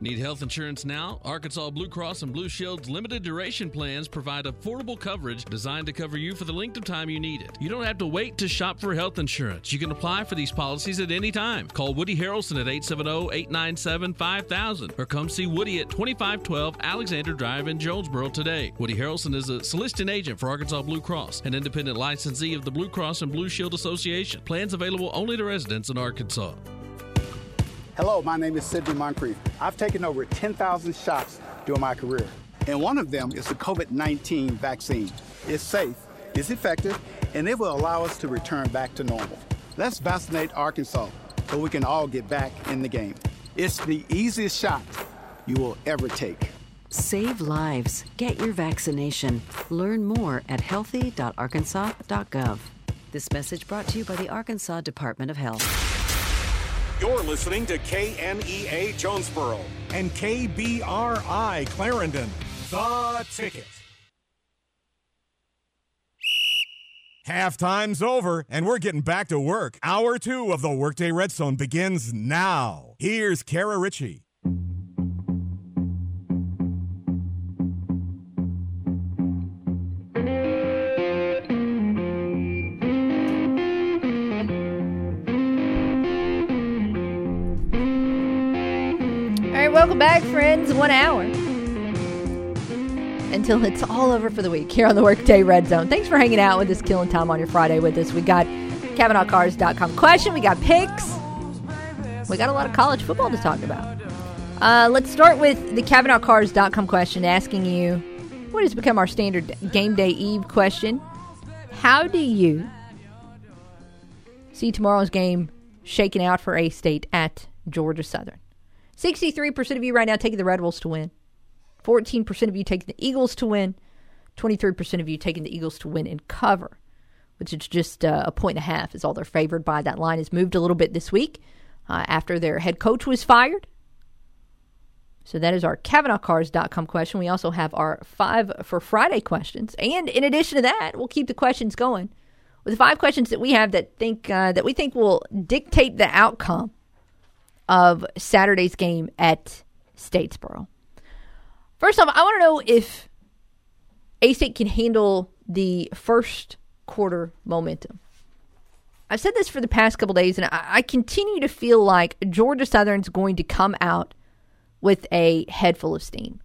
Need health insurance now? Arkansas Blue Cross and Blue Shield's limited duration plans provide affordable coverage designed to cover you for the length of time you need it. You don't have to wait to shop for health insurance. You can apply for these policies at any time. Call Woody Harrelson at 870-897-5000 or come see Woody at 2512 Alexander Drive in Jonesboro today. Woody Harrelson is a soliciting agent for Arkansas Blue Cross, an independent licensee of the Blue Cross and Blue Shield Association. Plans available only to residents in Arkansas. Hello, my name is Sidney Moncrief. I've taken over 10,000 shots during my career, and one of them is the COVID 19 vaccine. It's safe, it's effective, and it will allow us to return back to normal. Let's vaccinate Arkansas so we can all get back in the game. It's the easiest shot you will ever take. Save lives. Get your vaccination. Learn more at healthy.arkansas.gov. This message brought to you by the Arkansas Department of Health. You're listening to KNEA Jonesboro and KBRI Clarendon. The Ticket. Halftime's over, and we're getting back to work. Hour two of the Workday Red Zone begins now. Here's Kara Richey. Welcome back, friends. One hour until it's all over for the week here on the Workday Red Zone. Thanks for hanging out with us, killing time on your Friday with us. We got CavenaughCars.com question, we got picks, we got a lot of college football to talk about. Uh, let's start with the CavenaughCars.com question asking you what has become our standard game day eve question. How do you see tomorrow's game shaking out for A State at Georgia Southern? 63% of you right now taking the Red Wolves to win. 14% of you taking the Eagles to win. 23% of you taking the Eagles to win and cover, which is just uh, a point and a half, is all they're favored by. That line has moved a little bit this week uh, after their head coach was fired. So that is our CavenaughCars.com question. We also have our five for Friday questions. And in addition to that, we'll keep the questions going with five questions that we have that think uh, that we think will dictate the outcome of Saturday's game at Statesboro. First off, I want to know if A State can handle the first quarter momentum. I've said this for the past couple days, and I, I continue to feel like Georgia Southern's going to come out with a head full of steam.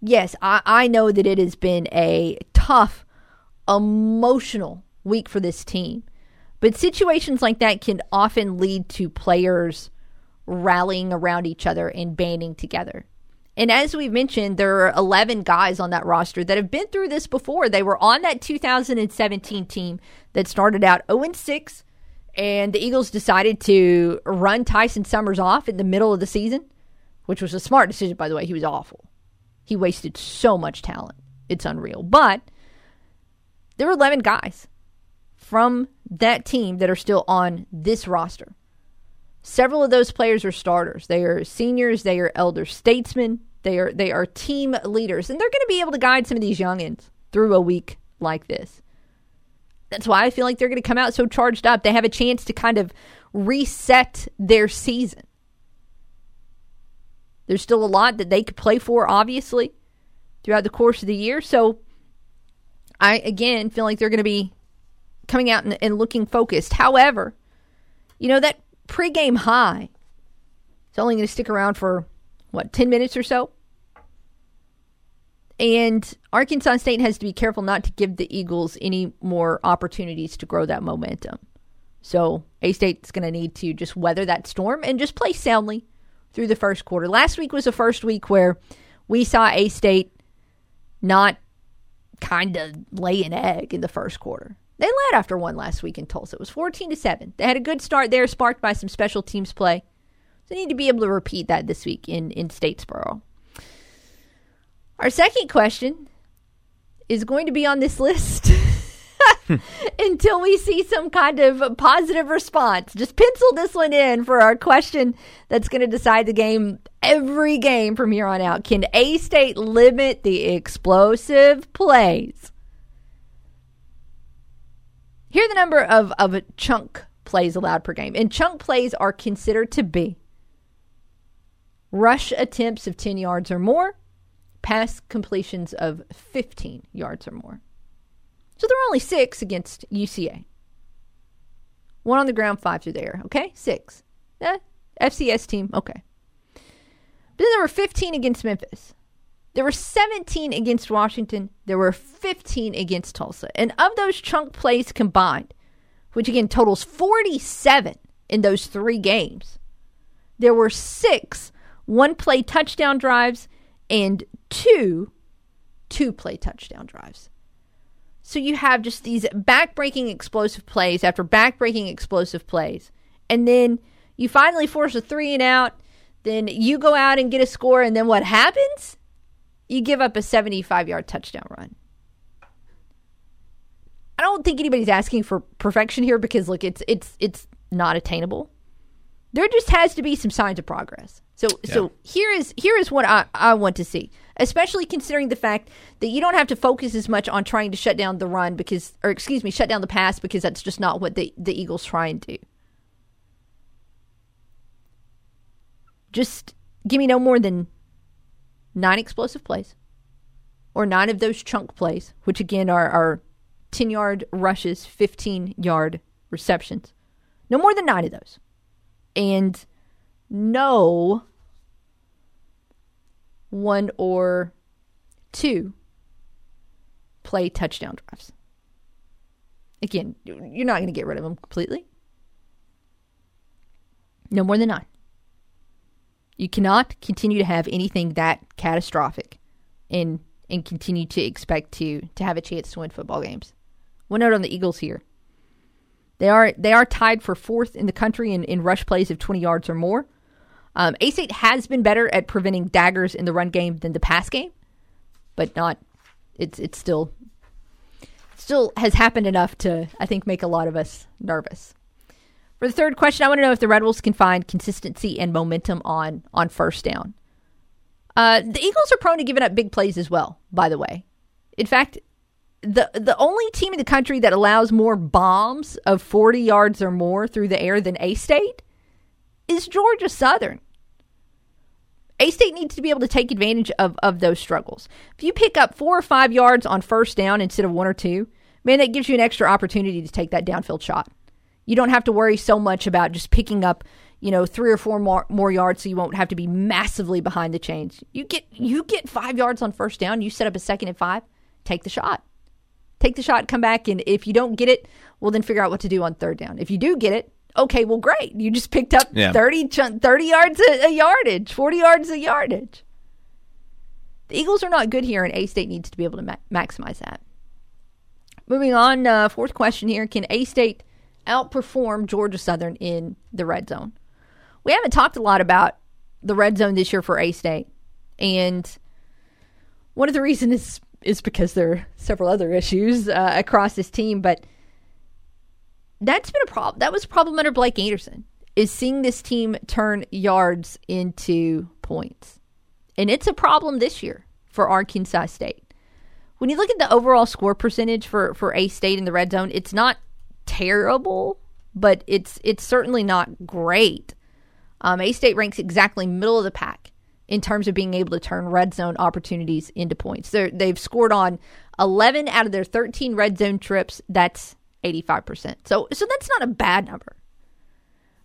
Yes, I, I know that it has been a tough, emotional week for this team, but situations like that can often lead to players rallying around each other and banding together. And as we've mentioned, there are 11 guys on that roster that have been through this before. They were on that 2017 team that started out 0 6, and the Eagles decided to run Tyson Summers off in the middle of the season, which was a smart decision, by the way. He was awful. He wasted so much talent. It's unreal. But there were 11 guys from that team that are still on this roster. Several of those players are starters. They are seniors, they are elder statesmen, they are they are team leaders, and they're going to be able to guide some of these youngins through a week like this. That's why I feel like they're going to come out so charged up. They have a chance to kind of reset their season. There's still a lot that they could play for, obviously, throughout the course of the year. So I again feel like they're going to be coming out and, and looking focused. However, you know that pregame high It's only going to stick around for what, 10 minutes or so. And Arkansas State has to be careful not to give the Eagles any more opportunities to grow that momentum. So A State's going to need to just weather that storm and just play soundly through the first quarter. Last week was the first week where we saw A State not kind of lay an egg in the first quarter. They led after one last week in Tulsa. It was 14 to 7. They had a good start there, sparked by some special teams play. So they need to be able to repeat that this week in, in Statesboro. Our second question is going to be on this list *laughs* until we see some kind of positive response. Just pencil this one in for our question that's going to decide the game every game from here on out. Can A State limit the explosive plays? Here are the number of, of chunk plays allowed per game. And chunk plays are considered to be rush attempts of 10 yards or more, pass completions of 15 yards or more. So there are only six against UCA. One on the ground, five through the air. Okay, six. Eh, FCS team, okay. But then there were 15 against Memphis. There were 17 against Washington. There were 15 against Tulsa. And of those chunk plays combined, which again totals 47 in those three games, there were six one play touchdown drives and two two play touchdown drives. So you have just these backbreaking explosive plays after backbreaking explosive plays. And then you finally force a three and out. Then you go out and get a score. And then what happens? You give up a 75 yard touchdown run. I don't think anybody's asking for perfection here because look, it's it's it's not attainable. There just has to be some signs of progress. So yeah. so here is here is what I, I want to see, especially considering the fact that you don't have to focus as much on trying to shut down the run because or excuse me, shut down the pass because that's just not what the, the Eagles try and do. Just give me no more than nine explosive plays. Or nine of those chunk plays, which again are, are 10 yard rushes, 15 yard receptions. No more than nine of those. And no one or two play touchdown drives. Again, you're not going to get rid of them completely. No more than nine. You cannot continue to have anything that catastrophic and and continue to expect to to have a chance to win football games. One note on the Eagles here. They are they are tied for fourth in the country in, in rush plays of 20 yards or more. Um, A State has been better at preventing daggers in the run game than the pass game, but not. It's it's still still has happened enough to I think make a lot of us nervous. For the third question, I want to know if the Red Wolves can find consistency and momentum on on first down. Uh, the Eagles are prone to giving up big plays as well. By the way, in fact, the the only team in the country that allows more bombs of 40 yards or more through the air than A State is Georgia Southern. A State needs to be able to take advantage of, of those struggles. If you pick up four or five yards on first down instead of one or two, man, that gives you an extra opportunity to take that downfield shot. You don't have to worry so much about just picking up, you know, three or four more, more yards so you won't have to be massively behind the chains. You get you get five yards on first down, you set up a second and five, take the shot. Take the shot, come back, and if you don't get it, well then figure out what to do on third down. If you do get it, okay, well, great. You just picked up yeah. 30, 30 yards a, a, yardage, 40 yards a yardage. The Eagles are not good here, and A State needs to be able to ma- maximize that. Moving on, uh, fourth question here Can A State outperform Georgia Southern in the red zone? We haven't talked a lot about the red zone this year for A State, and one of the reasons is, is because there are several other issues uh, across this team, but that's been a problem. That was a problem under Blake Anderson. Is seeing this team turn yards into points, and it's a problem this year for Arkansas State. When you look at the overall score percentage for for A State in the red zone, it's not terrible, but it's it's certainly not great. Um, a State ranks exactly middle of the pack in terms of being able to turn red zone opportunities into points. they they've scored on 11 out of their 13 red zone trips. That's 85%. So so that's not a bad number.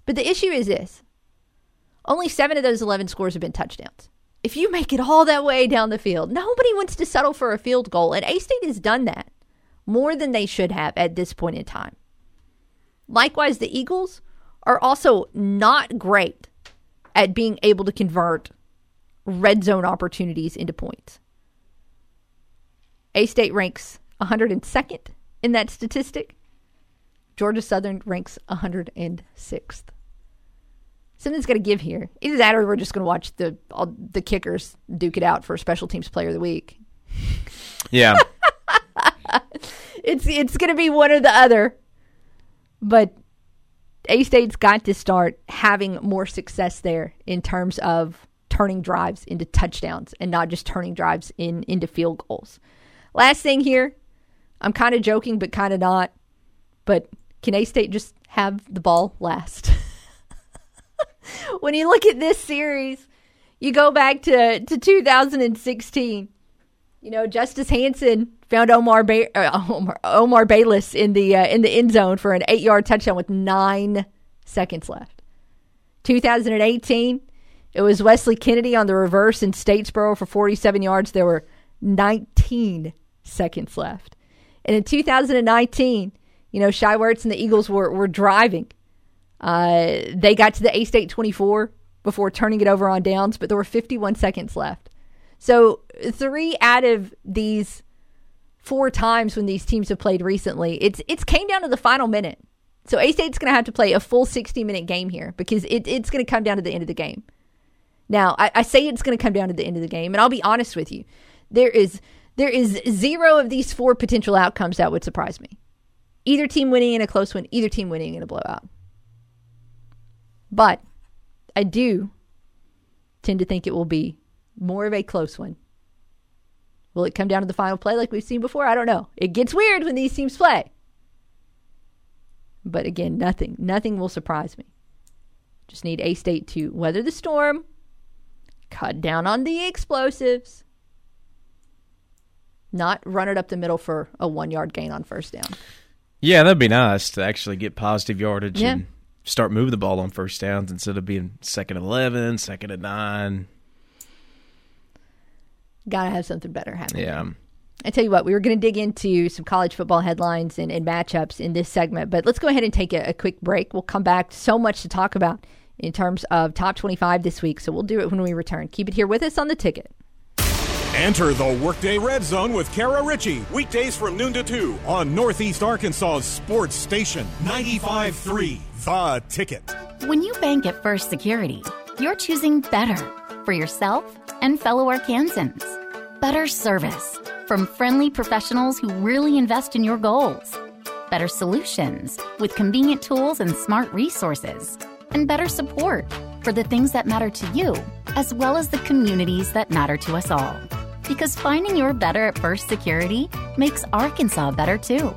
But the issue is this. Only 7 of those 11 scores have been touchdowns. if you make it all that way down the field, nobody wants to settle for a field goal. And A State has done that more than they should have at this point in time. Likewise, the Eagles are also not great at being able to convert red zone opportunities into points. A State ranks 102nd in that statistic. Georgia Southern ranks 106th. Something's got to give here. Either that, or we're just going to watch the all, the kickers duke it out for special teams player of the week. Yeah. *laughs* it's it's going to be one or the other. But A State's got to start having more success there in terms of turning drives into touchdowns and not just turning drives in into field goals. Last thing here, I'm kind of joking, but kind of not. But can A State just have the ball last? *laughs* when you look at this series, you go back to, to 2016. You know, Justice Hansen found Omar ba- uh, *laughs* Omar, Omar Bayless in the uh, in the end zone for an eight yard touchdown with nine seconds left. 2018, it was Wesley Kennedy on the reverse in Statesboro for 47 yards. There were 19 seconds left. And in 2019, you know, Shai Werts and the Eagles were, were driving. Uh, they got to the A State 24 before turning it over on downs, but there were 51 seconds left. So, three out of these four times when these teams have played recently, it's it's came down to the final minute. So, A State's going to have to play a full 60 minute game here because it, it's going to come down to the end of the game. Now, I, I say it's going to come down to the end of the game, and I'll be honest with you. There is there is zero of these four potential outcomes that would surprise me. Either team winning in a close one, either team winning in a blowout. But I do tend to think it will be more of a close one. Will it come down to the final play like we've seen before? I don't know. It gets weird when these teams play. But again, nothing, nothing will surprise me. Just need A State to weather the storm, cut down on the explosives, not run it up the middle for a one yard gain on first down. Yeah, that'd be nice to actually get positive yardage Yeah. and start moving the ball on first downs instead of being second and 11, second and 9. Got to have something better happen. Yeah. I tell you what, we were going to dig into some college football headlines and, and matchups in this segment, but let's go ahead and take a, a quick break. We'll come back. So much to talk about in terms of top 25 this week, so we'll do it when we return. Keep it here with us on the ticket. Enter the Workday Red Zone with Kara Richey. Weekdays from noon to 2 on Northeast Arkansas's sports station 95.3 The Ticket. When you bank at First Security, you're choosing better for yourself and fellow Arkansans. Better service from friendly professionals who really invest in your goals. Better solutions with convenient tools and smart resources. And better support for the things that matter to you, as well as the communities that matter to us all. Because finding your better at First Security makes Arkansas better too.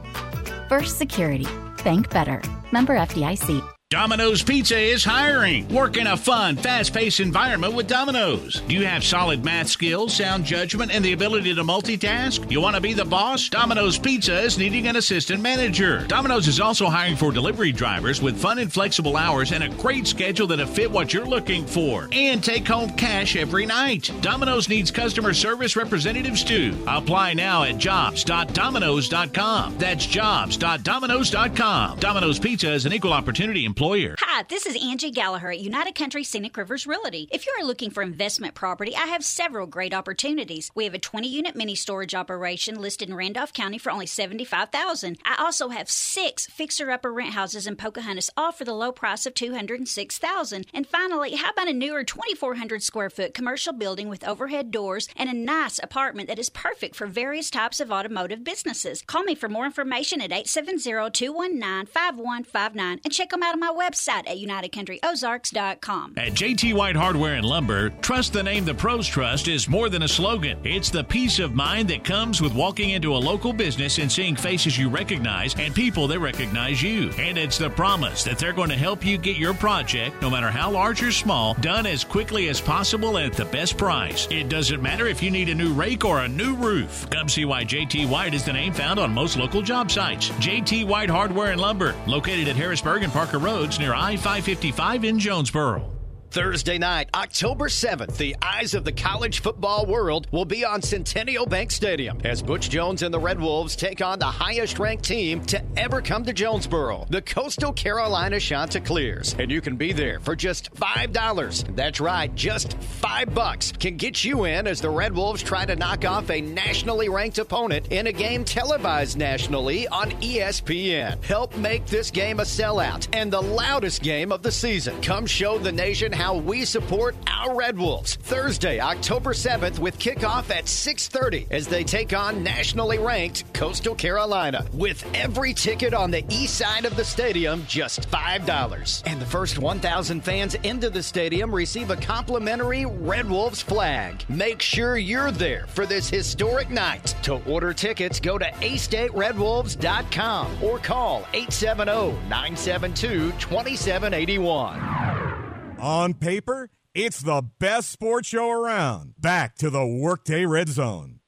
First Security. Bank better. Member FDIC. Domino's Pizza is hiring. Work in a fun, fast paced environment with Domino's. Do you have solid math skills, sound judgment, and the ability to multitask? You want to be the boss? Domino's Pizza is needing an assistant manager. Domino's is also hiring for delivery drivers with fun and flexible hours and a great schedule that'll fit what you're looking for. And take home cash every night. Domino's needs customer service representatives too. Apply now at jobs.domino's.com. That's jobs.domino's.com. Domino's Pizza is an equal opportunity employer. Hi, this is Angie Gallagher at United Country Scenic Rivers Realty. If you are looking for investment property, I have several great opportunities. We have a 20 unit mini storage operation listed in Randolph County for only 75,000. I also have six fixer upper rent houses in Pocahontas, all for the low price of 206,000. And finally, how about a newer 2,400 square foot commercial building with overhead doors and a nice apartment that is perfect for various types of automotive businesses? Call me for more information at 870 219 5159 and check them out on my website at UnitedCountryOzarks.com. At JT White Hardware and Lumber, trust the name the pros trust is more than a slogan. It's the peace of mind that comes with walking into a local business and seeing faces you recognize and people that recognize you. And it's the promise that they're going to help you get your project, no matter how large or small, done as quickly as possible at the best price. It doesn't matter if you need a new rake or a new roof. Come see why JT White is the name found on most local job sites. JT White Hardware and Lumber, located at Harrisburg and Parker Roads near I 555 in Jonesboro. Thursday night, October 7th, the eyes of the college football world will be on Centennial Bank Stadium as Butch Jones and the Red Wolves take on the highest ranked team to ever come to Jonesboro, the Coastal Carolina Chanticleers. And you can be there for just $5. That's right, just 5 bucks can get you in as the Red Wolves try to knock off a nationally ranked opponent in a game televised nationally on ESPN. Help make this game a sellout and the loudest game of the season. Come show the nation how we support our Red Wolves. Thursday, October 7th with kickoff at 6:30 as they take on nationally ranked Coastal Carolina. With every ticket on the east side of the stadium just $5. And the first 1,000 fans into the stadium receive a complimentary Red Wolves flag. Make sure you're there for this historic night. To order tickets, go to astateredwolves.com or call 870-972-2781. On paper, it's the best sports show around. Back to the Workday Red Zone.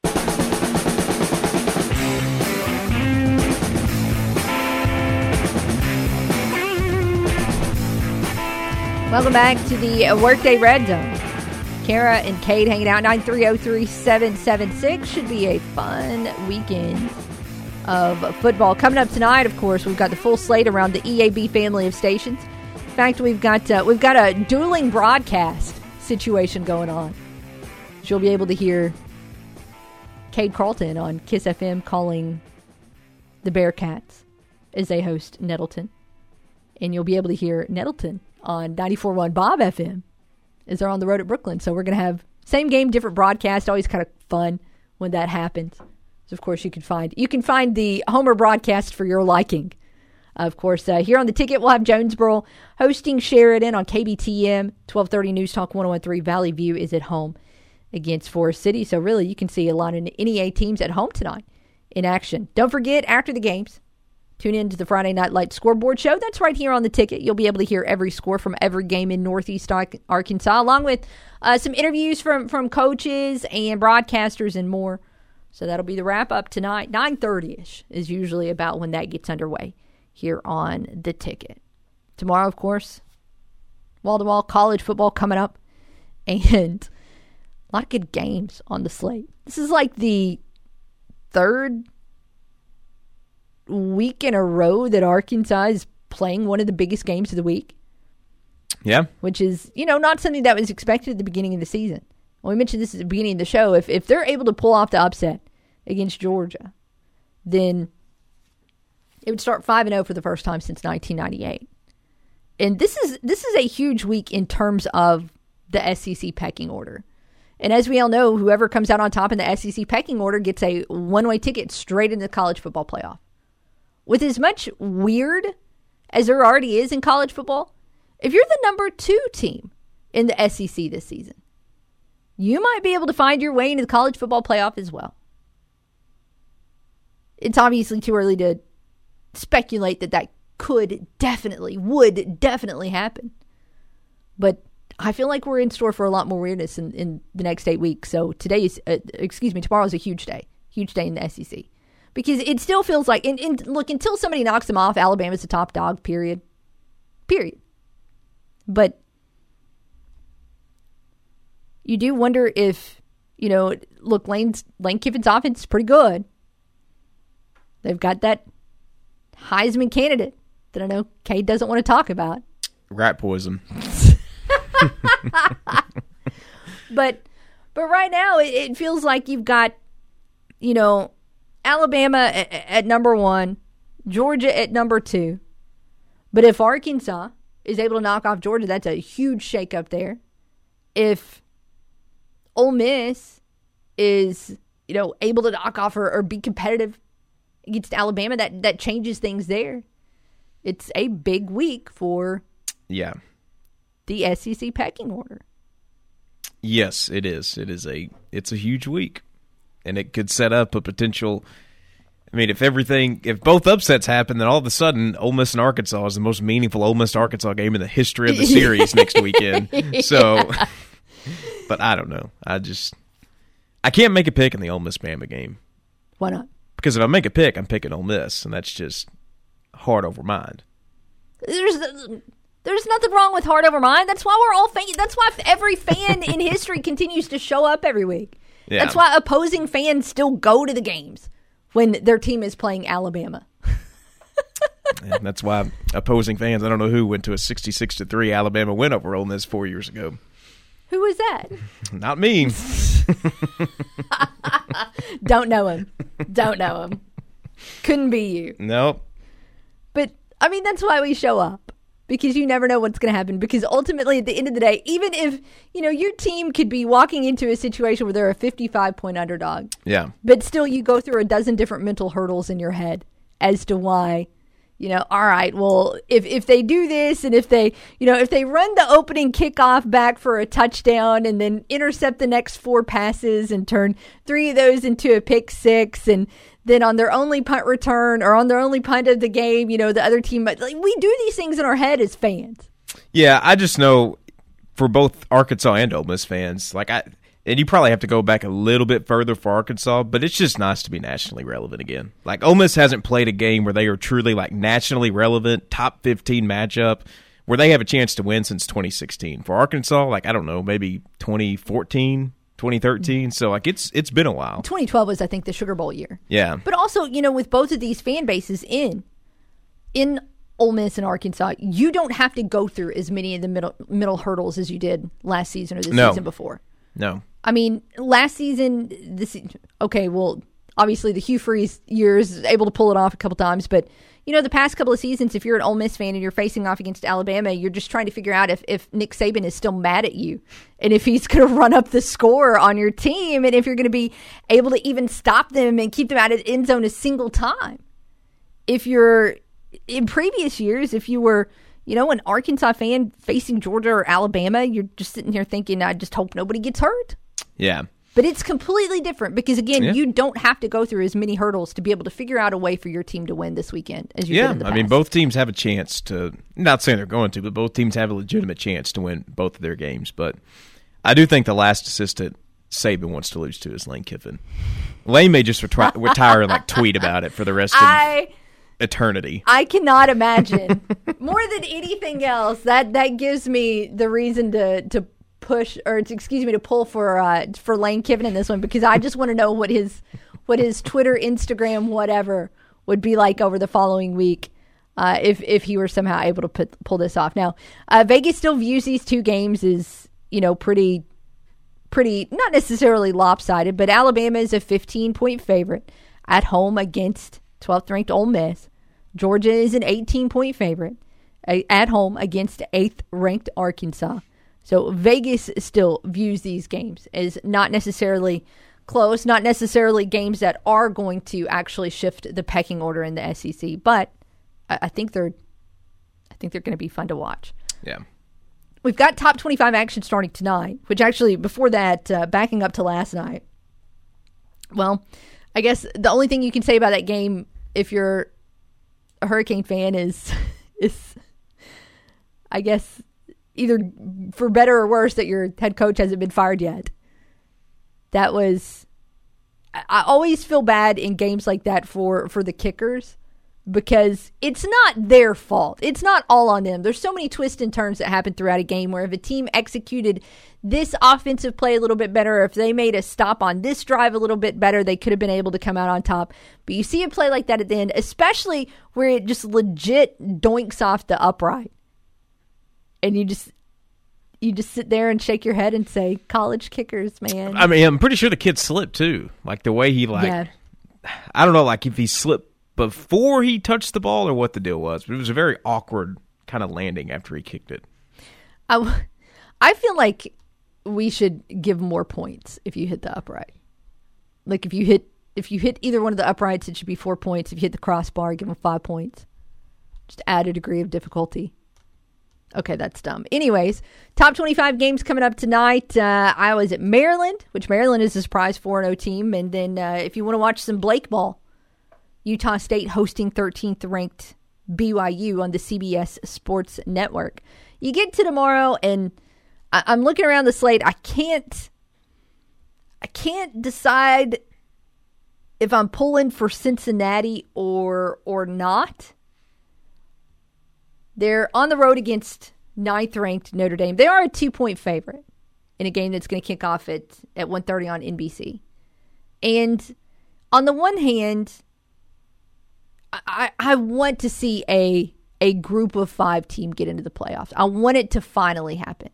Welcome back to the Workday Red Zone. Kara and Cade hanging out 9303776 should be a fun weekend of football. Coming up tonight, of course, we've got the full slate around the EAB family of stations. Fact, we've got uh, we've got a dueling broadcast situation going on. You'll be able to hear Cade Carlton on Kiss FM calling the Bearcats as they host Nettleton. And you'll be able to hear Nettleton on 94.1 Bob FM as they're on the road at Brooklyn. So we're going to have same game, different broadcast. Always kind of fun when that happens. So of course you can find you can find the Homer broadcast for your liking. Of course, uh, here on the ticket we'll have Jonesboro hosting Sheridan on KBTM 1230 News Talk 1013. Valley View is at home against Forest City. So really, you can see a lot of NEA teams at home tonight in action. Don't forget after the games, tune in to the Friday Night Light Scoreboard Show. That's right here on the ticket. You'll be able to hear every score from every game in Northeast Arkansas, along with uh, some interviews from from coaches and broadcasters and more. So that'll be the wrap up tonight. 9:30 ish is usually about when that gets underway here on the ticket. Tomorrow, of course, wall to wall college football coming up, *laughs* and a lot of good games on the slate. This is like the third week in a row that Arkansas is playing one of the biggest games of the week. Yeah. Which is, you know, not something that was expected at the beginning of the season. Well, we mentioned this at the beginning of the show. If if they're able to pull off the upset against Georgia, then it would start 5 and 0 for the first time since 1998. And this is this is a huge week in terms of the SEC pecking order. And as we all know, whoever comes out on top in the SEC pecking order gets a one-way ticket straight into the college football playoff. With as much weird as there already is in college football, if you're the number 2 team in the SEC this season, you might be able to find your way into the college football playoff as well. It's obviously too early to speculate that that could definitely, would definitely happen. But I feel like we're in store for a lot more weirdness in, in the next eight weeks. So today is, uh, excuse me, tomorrow is a huge day, huge day in the SEC. Because it still feels like, and, and look, until somebody knocks them off, Alabama's the top dog, period. Period. But you do wonder if, you know, look, Lane's, Lane Kiffin's offense is pretty good. They've got that Heisman candidate that I know Cade doesn't want to talk about. Rat poison. *laughs* but but right now it, it, feels like you've got you know Alabama at, at, number one, Georgia at number two. But if Arkansas is able to knock off Georgia, that's a huge shakeup there. If Ole Miss is you know able to knock off or, or be competitive against Alabama, that that changes things there. It's a big week for yeah the SEC pecking order. Yes, it is. It is a it's a huge week, and it could set up a potential. I mean, if everything, if both upsets happen, then all of a sudden, Ole Miss and Arkansas is the most meaningful Ole Miss Arkansas game in the history of the series *laughs* next weekend. So, *laughs* but I don't know. I just I can't make a pick in the Ole Miss Bama game. Why not? Because if I make a pick, I'm picking Ole Miss, and that's just heart over mind. There's There's nothing wrong with heart over mind. That's why we're all fan. That's why every fan in history *laughs* continues to show up every week. Yeah. That's why opposing fans still go to the games when their team is playing Alabama. *laughs* And that's why opposing fans, I don't know who, went to a 66 to 3 Alabama win over Ole Miss four years ago. Who was that? Not me. *laughs* *laughs* Don't know him. Don't know him. Couldn't be you. nope. But I mean, that's why we show up because you never know what's going to happen. Because ultimately, at the end of the day, even if you know your team could be walking into a situation where they're a 55 point underdog, Yeah. but still you go through a dozen different mental hurdles in your head as to why you know all right well if if they do this and if they you know if they run the opening kickoff back for a touchdown and then intercept the next four passes and turn three of those into a pick six and then on their only punt return or on their only punt of the game you know the other team like we do these things in our head as fans. Yeah, I just know for both Arkansas and Ole Miss fans, like I, and you probably have to go back a little bit further for Arkansas, but it's just nice to be nationally relevant again. Like Ole Miss hasn't played a game where they are truly like nationally relevant, top fifteen matchup, where they have a chance to win since 2016. For Arkansas, like I don't know, maybe 2014, 2013. So like it's it's been a while. 2012 was i think the sugar bowl year Yeah. But also, you know, with both of these fan bases in in Ole Miss and Arkansas, you don't have to go through as many of the middle middle hurdles as you did last season or the No. season before. No. I mean, last season, this okay. Well, obviously the Hugh Freeze years able to pull it off a couple times, but you know the past couple of seasons, if you're an Ole Miss fan and you're facing off against Alabama, you're just trying to figure out if if Nick Saban is still mad at you and if he's *laughs* going to run up the score on your team and if you're going to be able to even stop them and keep them out of the end zone a single time. If you're in previous years, if you were you know, an Arkansas fan facing Georgia or Alabama, you're just sitting here thinking, I just hope nobody gets hurt. Yeah. But it's completely different because again, Yeah. you don't have to go through as many hurdles to be able to figure out a way for your team to win this weekend as you did Yeah, the I mean, both teams have a chance to. Not saying they're going to, but both teams have a legitimate chance to win both of their games. But I do think the last assistant Saban wants to lose to is Lane Kiffin. Lane may just retri- retire and like tweet about it for the rest of I eternity. I cannot imagine more than anything else that that gives me the reason to to push or excuse me to pull for uh for Lane Kiffin in this one because I just want to know what his what his Twitter, Instagram, whatever would be like over the following week. Uh, if if he were somehow able to put, pull this off, now uh, Vegas still views these two games as you know pretty pretty not necessarily lopsided, but Alabama is a 15 point favorite at home against 12th ranked Ole Miss. Georgia is an 18 point favorite at home against 8th ranked Arkansas. So Vegas still views these games as not necessarily close, not necessarily games that are going to actually shift the pecking order in the SEC, but I, think they're I think they're going to be fun to watch. Yeah. We've got top 25 action starting tonight, which actually, before that, uh, backing up to last night. Well, I guess the only thing you can say about that game, if you're a Hurricane fan, is, *laughs* is I guess, either for better or worse that your head coach hasn't been fired yet. That was, I, always feel bad in games like that for, for the kickers because it's not their fault. It's not all on them. There's so many twists and turns that happen throughout a game where if a team executed this offensive play a little bit better, or if they made a stop on this drive a little bit better, they could have been able to come out on top. But you see a play like that at the end, especially where it just legit doinks off the upright. And you just you just sit there and shake your head and say, "College kickers, man." I mean, I'm pretty sure the kid slipped too. Like the way he like, Yeah. I don't know, like if he slipped before he touched the ball or what the deal was, but it was a very awkward kind of landing after he kicked it. I, I feel like we should give more points if you hit the upright. Like if you hit if you hit either one of the uprights, it should be four points. If you hit the crossbar, give them five points. Just add a degree of difficulty. Okay, that's dumb. Anyways, top 25 games coming up tonight. Uh, Iowa's at Maryland, which Maryland is a surprise 4 0 team. And then uh, if you want to watch some Blake ball, Utah State hosting 13th ranked BYU on the CBS Sports Network. You get to tomorrow, and I- I'm looking around the slate. I can't, I can't decide if I'm pulling for Cincinnati or or not. They're on the road against ninth ranked Notre Dame. They are a two point favorite in a game that's going to kick off at at 1:30 on NBC. And on the one hand, I, I want to see a a group of five team get into the playoffs. I want it to finally happen.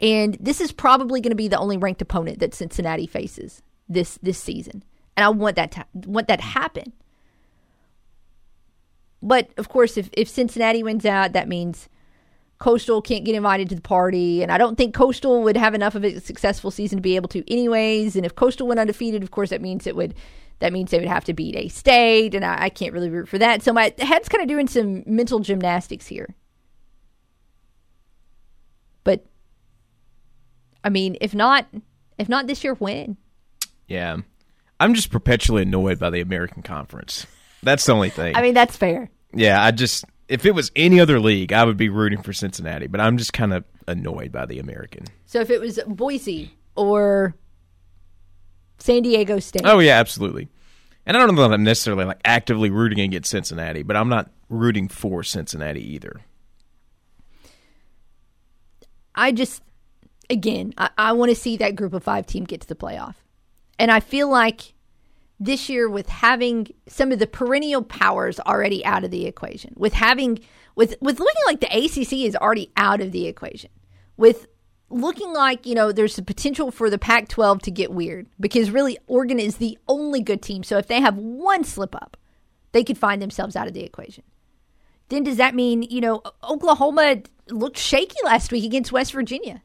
And this is probably going to be the only ranked opponent that Cincinnati faces this this season. And I want that to want that to happen. But of course, if, if Cincinnati wins out, that means Coastal can't get invited to the party. And I don't think Coastal would have enough of a successful season to be able to, anyways. And if Coastal went undefeated, of course, that means it would that means they would have to beat a state, and I, I can't really root for that. So my head's kind of doing some mental gymnastics here. But I mean, if not, if not this year, when? Yeah, I'm just perpetually annoyed by the American Conference. That's the only thing. I mean, that's fair. Yeah, I just if it was any other league, I would be rooting for Cincinnati, but I'm just kind of annoyed by the American. So if it was Boise or San Diego State. Oh yeah, absolutely. And I don't know that I'm necessarily like actively rooting against Cincinnati, but I'm not rooting for Cincinnati either. I just, again, I, I want to see that group of five team get to the playoff. And I feel like this year, with having some of the perennial powers already out of the equation, with having, with, with looking like the ACC is already out of the equation, with looking like, you know, there's the potential for the Pac 12 to get weird because really Oregon is the only good team. So if they have one slip up, they could find themselves out of the equation. Then does that mean, you know, Oklahoma looked shaky last week against West Virginia?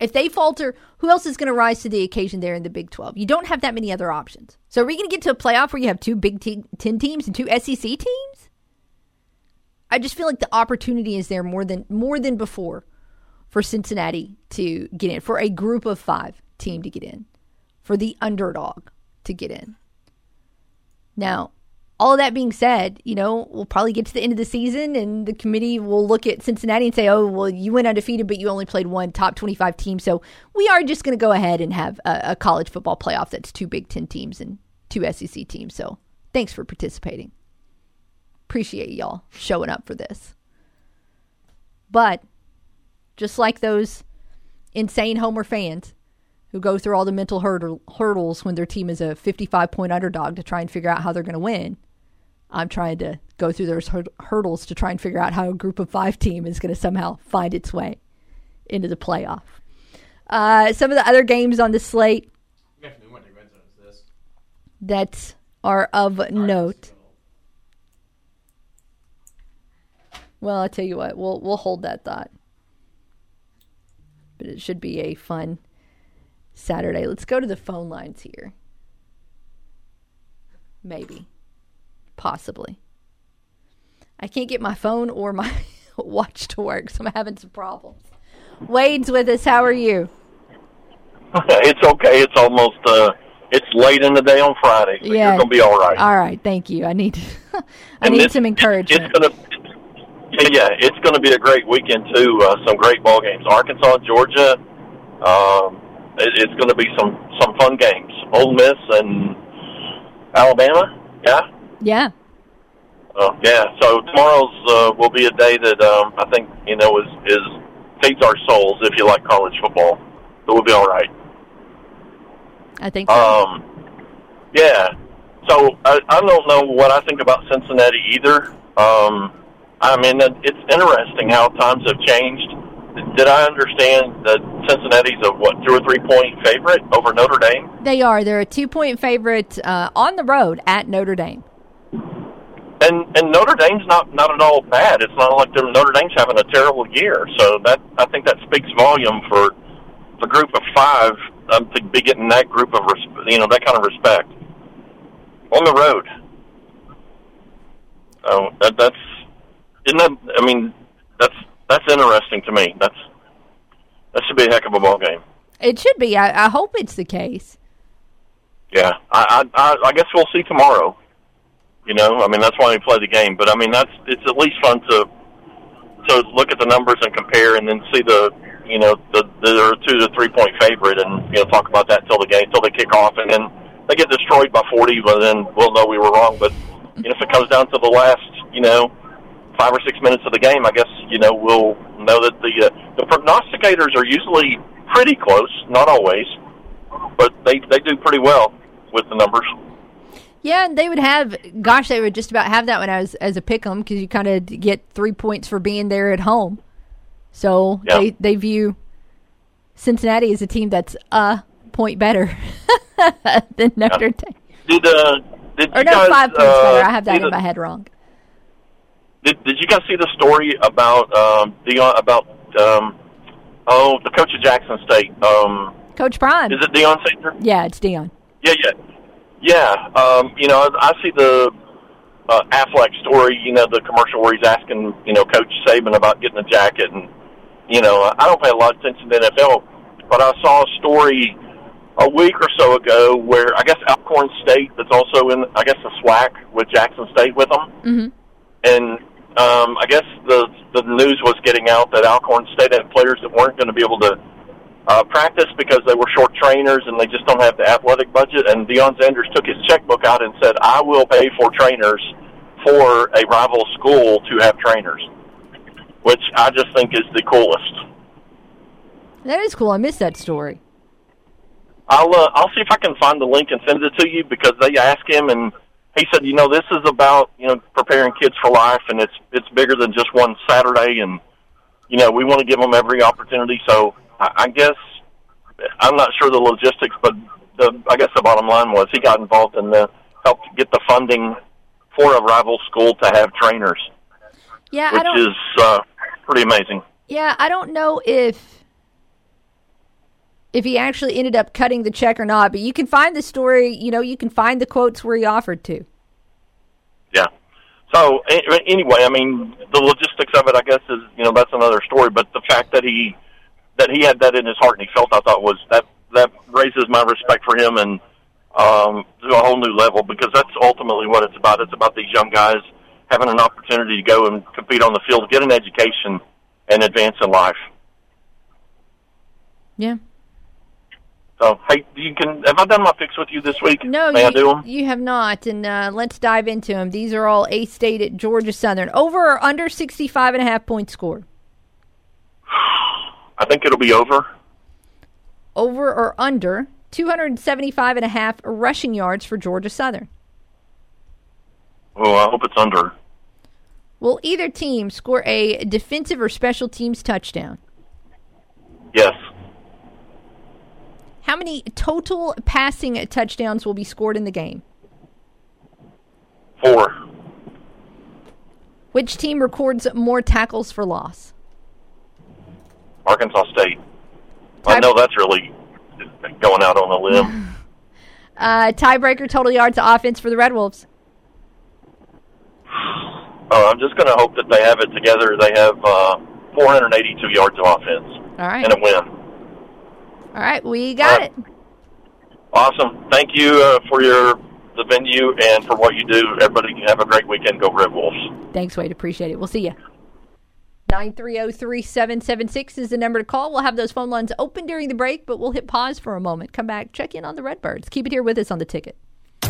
If they falter, who else is going to rise to the occasion there in the Big 12? You don't have that many other options. So are we going to get to a playoff where you have two Big te- 10 teams and two SEC teams? I just feel like the opportunity is there more than more than before for Cincinnati to get in, for a group of five team to get in, for the underdog to get in. Now, all that being said, you know, we'll probably get to the end of the season and the committee will look at Cincinnati and say, oh, well, you went undefeated, but you only played one top 25 team. So we are just going to go ahead and have a, a college football playoff that's two Big Ten teams and two SEC teams. So thanks for participating. Appreciate y'all showing up for this. But just like those insane Homer fans who go through all the mental hurdle, hurdles when their team is a 55 point underdog to try and figure out how they're going to win. I'm trying to go through those hurdles to try and figure out how a group of five team is going to somehow find its way into the playoff. Uh, some of the other games on the slate that are of note. Well, I'll tell you what, we'll we'll hold that thought. But it should be a fun Saturday. Let's go to the phone lines here. Maybe. Possibly. I can't get my phone or my *laughs* watch to work, so I'm having some problems. Wade's with us. How are you? *laughs* it's okay. It's almost uh it's late in the day on Friday, so Yeah. you're gonna be all right. All right, thank you. I need *laughs* I And need this- some encouragement. It's gonna yeah, it's gonna be a great weekend too. Uh, some great ball games. Arkansas, Georgia. Um, it, it's gonna be some some fun games. Ole Miss and Alabama. Yeah. Yeah. Oh, yeah. So tomorrow's uh, will be a day that um, I think you know is is feeds our souls if you like college football. So we'll be all right. I think so. Um, yeah. So I, I don't know what I think about Cincinnati either. Um, I mean, it- it's interesting how times have changed. Did I understand that Cincinnati's a what two or three point favorite over Notre Dame? They are. They're a two point favorite uh, on the road at Notre Dame. And and Notre Dame's not not at all bad. It's not like Notre Dame's having a terrible year. So that I think that speaks volume for the group of five um, to be getting that group of res- you know that kind of respect on the road. Oh, that, that's isn't that? I mean, that's that's interesting to me. That's that should be a heck of a ball game. It should be. I, I hope it's the case. Yeah, I I I guess we'll see tomorrow. You know, I mean that's why we play the game. But I mean that's it's at least fun to to look at the numbers and compare, and then see the you know the the two to three point favorite, and you know talk about that till the game till they kick off, and then they get destroyed by forty, but then we'll know we were wrong. But you know if it comes down to the last you know five or six minutes of the game, I guess you know we'll know that the uh, the prognosticators are usually pretty close, not always, but they they do pretty well with the numbers. Yeah, and they would have, gosh, they would just about have that one as as a pick 'em because you kind of get three points for being there at home. So Yeah. they they view Cincinnati as a team that's a point better *laughs* than Notre Dame. Did uh did Or you no, guys, five points uh, better. I have that in the- my head wrong. Did Did you guys see the story about um Deion about um oh the coach of Jackson State um Coach Prime. is it Deion Sanders? Yeah, it's Deion. Yeah, yeah, yeah. Um, you know, I see the uh, Aflac story. You know, the commercial where he's asking, you know, Coach Saban about getting a jacket, and you know, I don't pay a lot of attention to the NFL, but I saw a story a week or so ago where I guess Alcorn State, that's also in, I guess, the SWAC with Jackson State with them, Mm-hmm. and um, I guess the the news was getting out that Alcorn State had players that weren't going to be able to uh, practice because they were short trainers and they just don't have the athletic budget. And Deion Sanders took his checkbook out and said, "I will pay for trainers for a rival school to have trainers," which I just think is the coolest. That is cool. I missed that story. I'll uh, I'll see if I can find the link and send it to you because they asked him and he said, you know, this is about you know preparing kids for life and it's it's bigger than just one Saturday and you know we want to give them every opportunity. So I, I guess I'm not sure the logistics, but the I guess the bottom line was he got involved in the helped get the funding for a rival school to have trainers, Yeah, I which don't. is uh, pretty amazing. Yeah, I don't know if if he actually ended up cutting the check or not, but you can find the story. You know, you can find the quotes where he offered to. Yeah. So anyway, I mean, the logistics of it, I guess, is you know that's another story. But the fact that he that he had that in his heart and he felt, I thought was that that raises my respect for him and um, to a whole new level because that's ultimately what it's about. It's about these young guys having an opportunity to go and compete on the field, get an education, and advance in life. Yeah. So hey, you can have I done my fix with you this week? No, May you, I do them? you have not. And uh, let's dive into them. These are all A State at Georgia Southern. Over or under 65 and a half points scored? I think it'll be over. Over or under 275 and a half rushing yards for Georgia Southern? Oh, I hope it's under. Will either team score a defensive or special teams touchdown? Yes. How many total passing touchdowns will be scored in the game? Four. Which team records more tackles for loss? Arkansas State. I know that's really going out on a limb. *laughs* Uh, tiebreaker total yards of offense for the Red Wolves. *sighs* Uh, I'm just going to hope that they have it together. They have uh, 482 yards of offense All right. and a win. All right, we got it. Awesome. Thank you uh, for your the venue and for what you do. Everybody have a great weekend. Go Red Wolves. Thanks, Wade. Appreciate it. We'll see you. 9303776 is the number to call. We'll have those phone lines open during the break, but we'll hit pause for a moment. Come back, check in on the Redbirds. Keep it here with us on the ticket.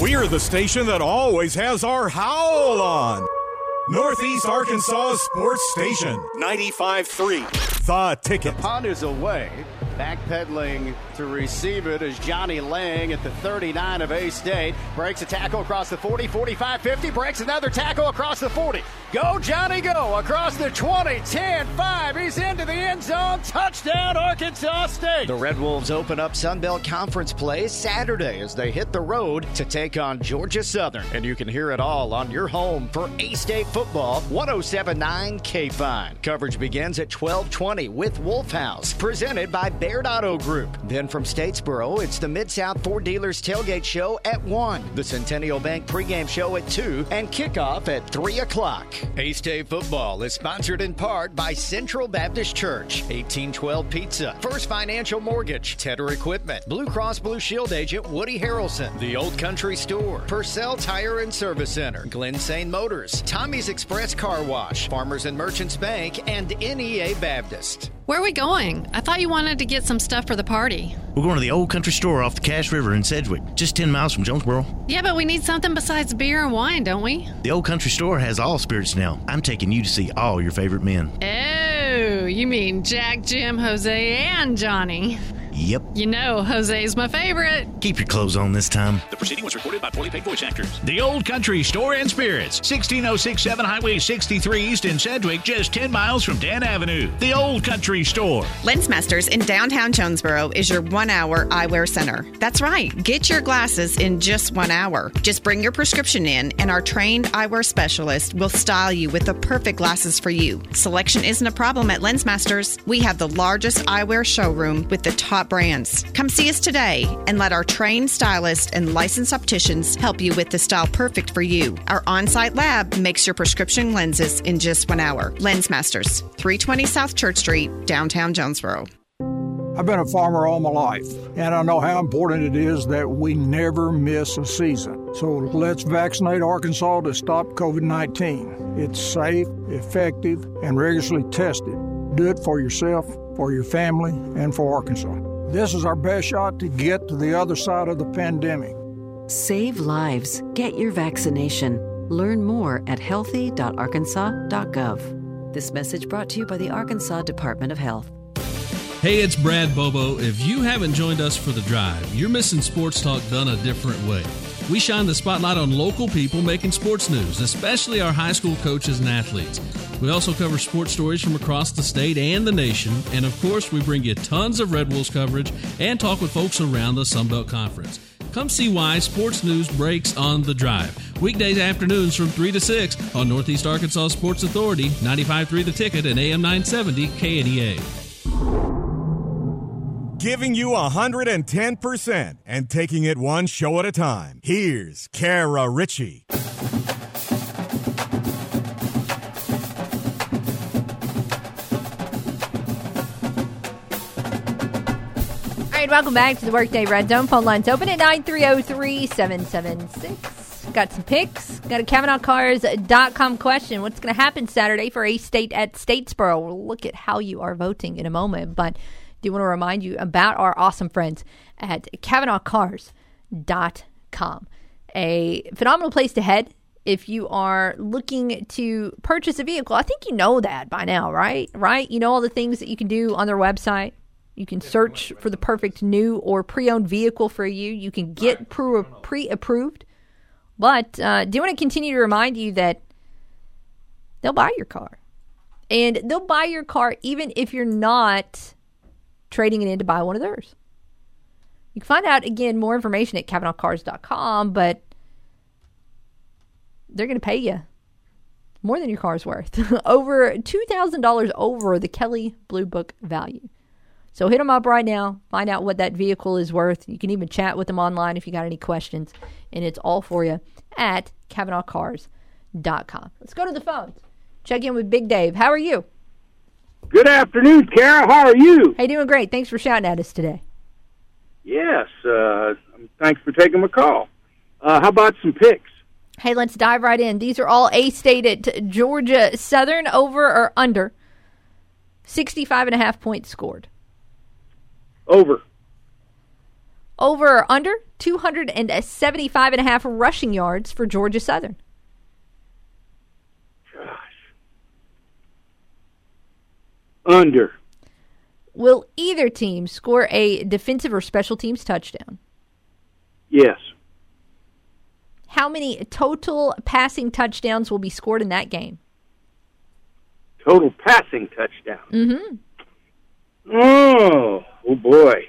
We're the station that always has our howl on. Northeast Arkansas Sports Station, 95.3. The Ticket. Punt is away. Backpedaling to receive it is Johnny Lang at the 39 of A State. Breaks a tackle across the 40, 45, 50. Breaks another tackle across the 40. Go, Johnny, go. Across the 20, 10, 5. He's into the end zone. Touchdown, Arkansas State. The Red Wolves open up Sunbelt Conference play Saturday as they hit the road to take on Georgia Southern. And you can hear it all on your home for A State football, 1079 KFIN. Coverage begins at 1220 with Wolf House, presented by Baird Auto Group. Then from Statesboro, it's the Mid South Ford Dealers Tailgate Show at 1, the Centennial Bank pregame show at 2, and kickoff at 3 o'clock. A State football is sponsored in part by Central Baptist Church, 1812 Pizza, First Financial Mortgage, Tedder Equipment, Blue Cross Blue Shield agent Woody Harrelson, The Old Country Store, Purcell Tire and Service Center, Glen Sane Motors, Tommy's Express Car Wash, Farmers and Merchants Bank, and NEA Baptist. Where are we going? I thought you wanted to get some stuff for the party. We're going to the old country store off the Cache River in Sedgwick, just 10 miles from Jonesboro. Yeah, but we need something besides beer and wine, don't we? The old country store has all spirits now. I'm taking you to see all your favorite men. Oh, you mean Jack, Jim, Jose, and Johnny. Yep. You know, Jose's my favorite. Keep your clothes on this time. The proceeding was recorded by poorly paid voice actors. The Old Country Store and Spirits, 16067 Highway 63 East in Sedgwick, just 10 miles from Dan Avenue. The Old Country Store. Lensmasters in downtown Jonesboro is your one hour eyewear center. That's right, get your glasses in just one hour. Just bring your prescription in, and our trained eyewear specialist will style you with the perfect glasses for you. Selection isn't a problem at Lensmasters. We have the largest eyewear showroom with the top brands. Come see us today and let our trained stylists and licensed opticians help you with the style perfect for you. Our on site lab makes your prescription lenses in just one hour. Lensmasters, 320 South Church Street, downtown Jonesboro. I've been a farmer all my life, and I know how important it is that we never miss a season. So let's vaccinate Arkansas to stop COVID 19. It's safe, effective, and rigorously tested. Do it for yourself, for your family, and for Arkansas. This is our best shot to get to the other side of the pandemic. Save lives. Get your vaccination. Learn more at healthy.arkansas.gov. This message brought to you by the Arkansas Department of Health. Hey, it's Brad Bobo. If you haven't joined us for the drive, you're missing sports talk done a different way. We shine the spotlight on local people making sports news, especially our high school coaches and athletes. We also cover sports stories from across the state and the nation. And of course, we bring you tons of Red Wolves coverage and talk with folks around the Sunbelt Conference. Come see why sports news breaks on the drive. Weekdays afternoons from 3 to 6 on Northeast Arkansas Sports Authority, 95.3 The Ticket, and AM 970 KNEA. Giving you 110% and taking it one show at a time. Here's Kara Richey. Welcome back to the Workday Red Zone. Phone lines open at 9303 776. Got some picks. Got a CavenaughCars.com question. What's going to happen Saturday for A State at Statesboro? We'll look at how you are voting in a moment, but do want to remind you about our awesome friends at CavenaughCars.com. A phenomenal place to head if you are looking to purchase a vehicle. I think you know that by now, right? Right? You know all the things that you can do on their website. You can search for the perfect new or pre-owned vehicle for you. You can get pre approved. But uh, do want to continue to remind you that they'll buy your car, and they'll buy your car even if you're not trading it in to buy one of theirs. You can find out again more information at CavenaughCars.com, but they're going to pay you more than your car's worth, *laughs* over two thousand dollars over the Kelly Blue Book value. So hit them up right now. Find out what that vehicle is worth. You can even chat with them online if you got any questions, and it's all for you at CavenaughCars.com. Let's go to the phones. Check in with Big Dave. How are you? Good afternoon, Kara. How are you? Hey, doing great. Thanks for shouting at us today. Yes. Uh, thanks for taking my call. Uh, how about some picks? Hey, let's dive right in. These are all A State at Georgia Southern over or under 65 and a half points scored. Over. Over or under 275 and a half rushing yards for Georgia Southern. Gosh. Under. Will either team score a defensive or special teams touchdown? Yes. How many total passing touchdowns will be scored in that game? Total passing touchdown. Mm-hmm. Oh, oh boy.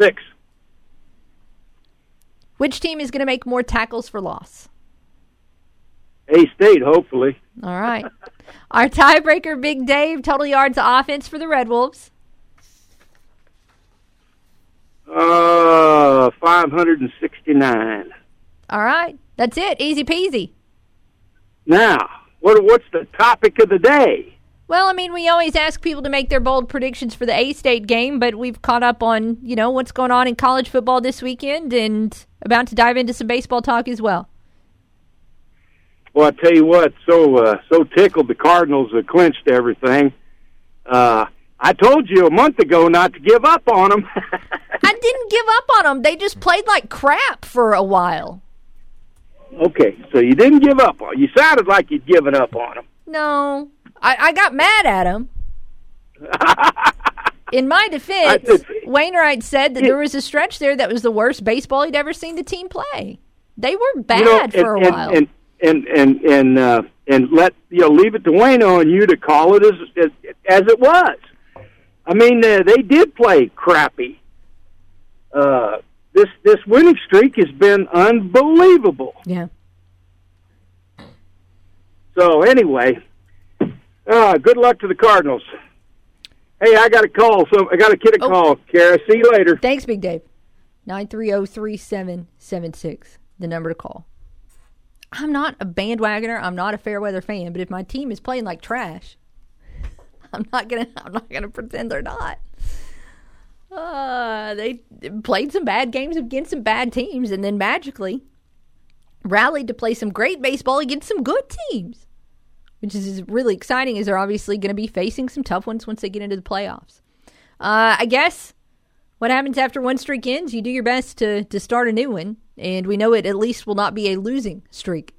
Six. Which team is going to make more tackles for loss? A State, hopefully. All right. *laughs* Our tiebreaker, Big Dave, total yards offense for the Red Wolves. Uh, 569. All right. That's it. Easy peasy. Now, what what's the topic of the day? Well, I mean, we always ask people to make their bold predictions for the A State game, but we've caught up on, you know, what's going on in college football this weekend and about to dive into some baseball talk as well. Well, I tell you what, so uh, so tickled the Cardinals have clinched everything. Uh, I told you a month ago not to give up on them. *laughs* I didn't give up on them. They just played like crap for a while. Okay, so you didn't give up on. You sounded like you'd given up on them. No, I, I got mad at him. *laughs* In my defense, Wainwright said that there was a stretch there that was the worst baseball he'd ever seen the team play. They were bad you know, for a and, while. And and and and uh, and let you know, leave it to Wayno and you to call it as as, as it was. I mean, uh, they did play crappy. Uh, this this winning streak has been unbelievable. Yeah. So anyway, uh, good luck to the Cardinals. Hey, I got a call. So I got a kid a call. Kara, see you later. Thanks, Big Dave. 930-3776, the number to call. I'm not a bandwagoner. I'm not a fair weather fan, but if my team is playing like trash, *laughs* I'm not gonna. I'm not gonna pretend they're not. Uh, they played some bad games against some bad teams, and then magically rallied to play some great baseball against some good teams, which is really exciting. is they're obviously going to be facing some tough ones once they get into the playoffs. Uh, I guess what happens after one streak ends, you do your best to to start a new one, and we know it at least will not be a losing streak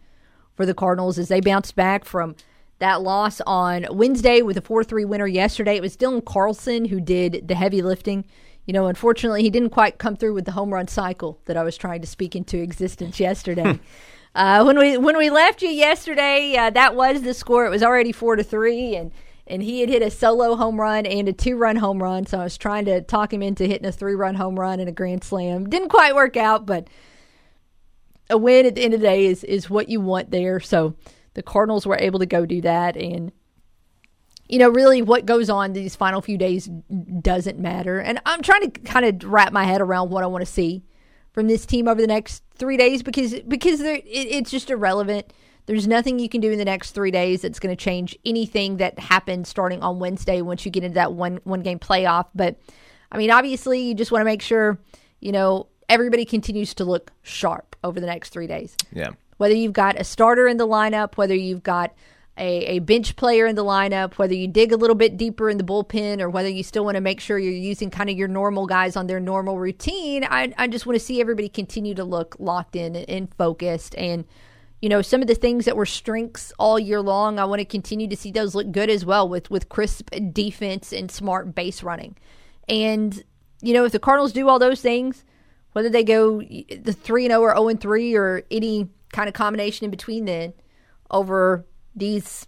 for the Cardinals as they bounced back from that loss on Wednesday with a 4 3 winner yesterday. It was Dylan Carlson who did the heavy lifting. You know, unfortunately, he didn't quite come through with the home run cycle that I was trying to speak into existence yesterday. *laughs* uh, when we when we left you yesterday, uh, that was the score. It was already four to three, and and he had hit a solo home run and a two run home run. So I was trying to talk him into hitting a three run home run and a grand slam. Didn't quite work out, but a win at the end of the day is is what you want there. So the Cardinals were able to go do that, and you know, really, what goes on these final few days doesn't matter. And I'm trying to kind of wrap my head around what I want to see from this team over the next three days because because it, it's just irrelevant. There's nothing you can do in the next three days that's going to change anything that happens starting on Wednesday once you get into that one one game playoff. But I mean, obviously, you just want to make sure you know everybody continues to look sharp over the next three days. Yeah. Whether you've got a starter in the lineup, whether you've got a, a bench player in the lineup, whether you dig a little bit deeper in the bullpen, or whether you still want to make sure you're using kind of your normal guys on their normal routine, I, I just want to see everybody continue to look locked in and focused. And, you know, some of the things that were strengths all year long, I want to continue to see those look good as well with, with crisp defense and smart base running. And, you know, if the Cardinals do all those things, whether they go the 3 0 or 0 3 or any kind of combination in between then over these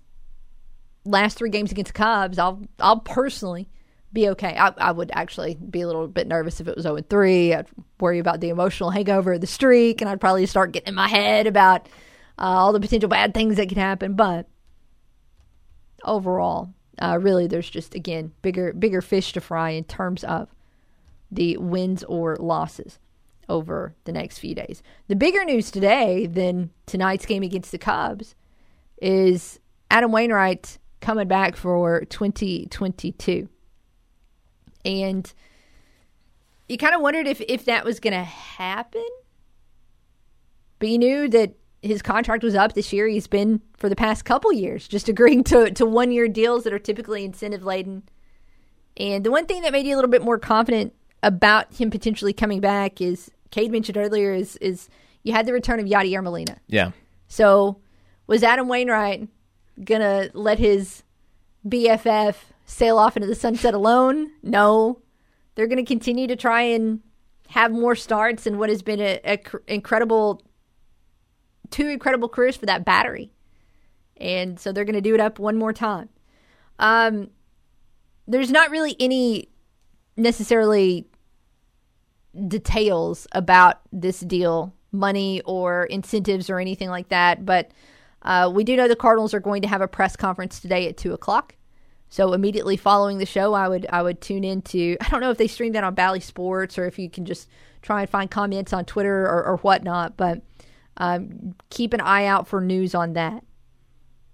last three games against Cubs, I'll I'll personally be okay. I, I would actually be a little bit nervous if it was 0 3. I'd worry about the emotional hangover of the streak, and I'd probably start getting in my head about uh, all the potential bad things that could happen. But overall, uh, really, there's just again bigger bigger fish to fry in terms of the wins or losses over the next few days. The bigger news today than tonight's game against the Cubs is Adam Wainwright coming back for 2022. And you kind of wondered if, if that was going to happen. But you knew that his contract was up this year. He's been for the past couple years just agreeing to, to one year deals that are typically incentive laden. And the one thing that made you a little bit more confident about him potentially coming back is Cade mentioned earlier is is you had the return of Yadier Molina. Yeah. So was Adam Wainwright gonna let his BFF sail off into the sunset alone? No. They're gonna continue to try and have more starts in what has been a, a cr- incredible two incredible careers for that battery. And so they're gonna do it up one more time. Um there's not really any necessarily details about this deal, money or incentives or anything like that. But uh, we do know the Cardinals are going to have a press conference today at two o'clock. So immediately following the show, I would I would tune into. *laughs* I don't know if they stream that on Bally Sports or if you can just try and find comments on Twitter or, or whatnot. But um, keep an eye out for news on that.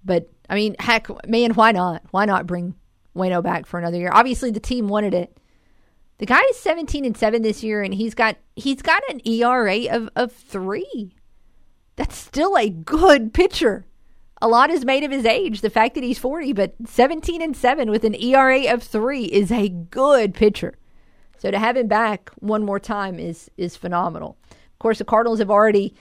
But I mean, heck, man, why not? Why not bring Wayno back for another year? Obviously, the team wanted it. The guy is 17 and 7 this year and he's got he's got an ERA of of 3. That's still a good pitcher. A lot is made of his age, the fact that he's 40, but 17 and 7 with an ERA of 3 is a good pitcher. So to have him back one more time is is phenomenal. Of course, the Cardinals have already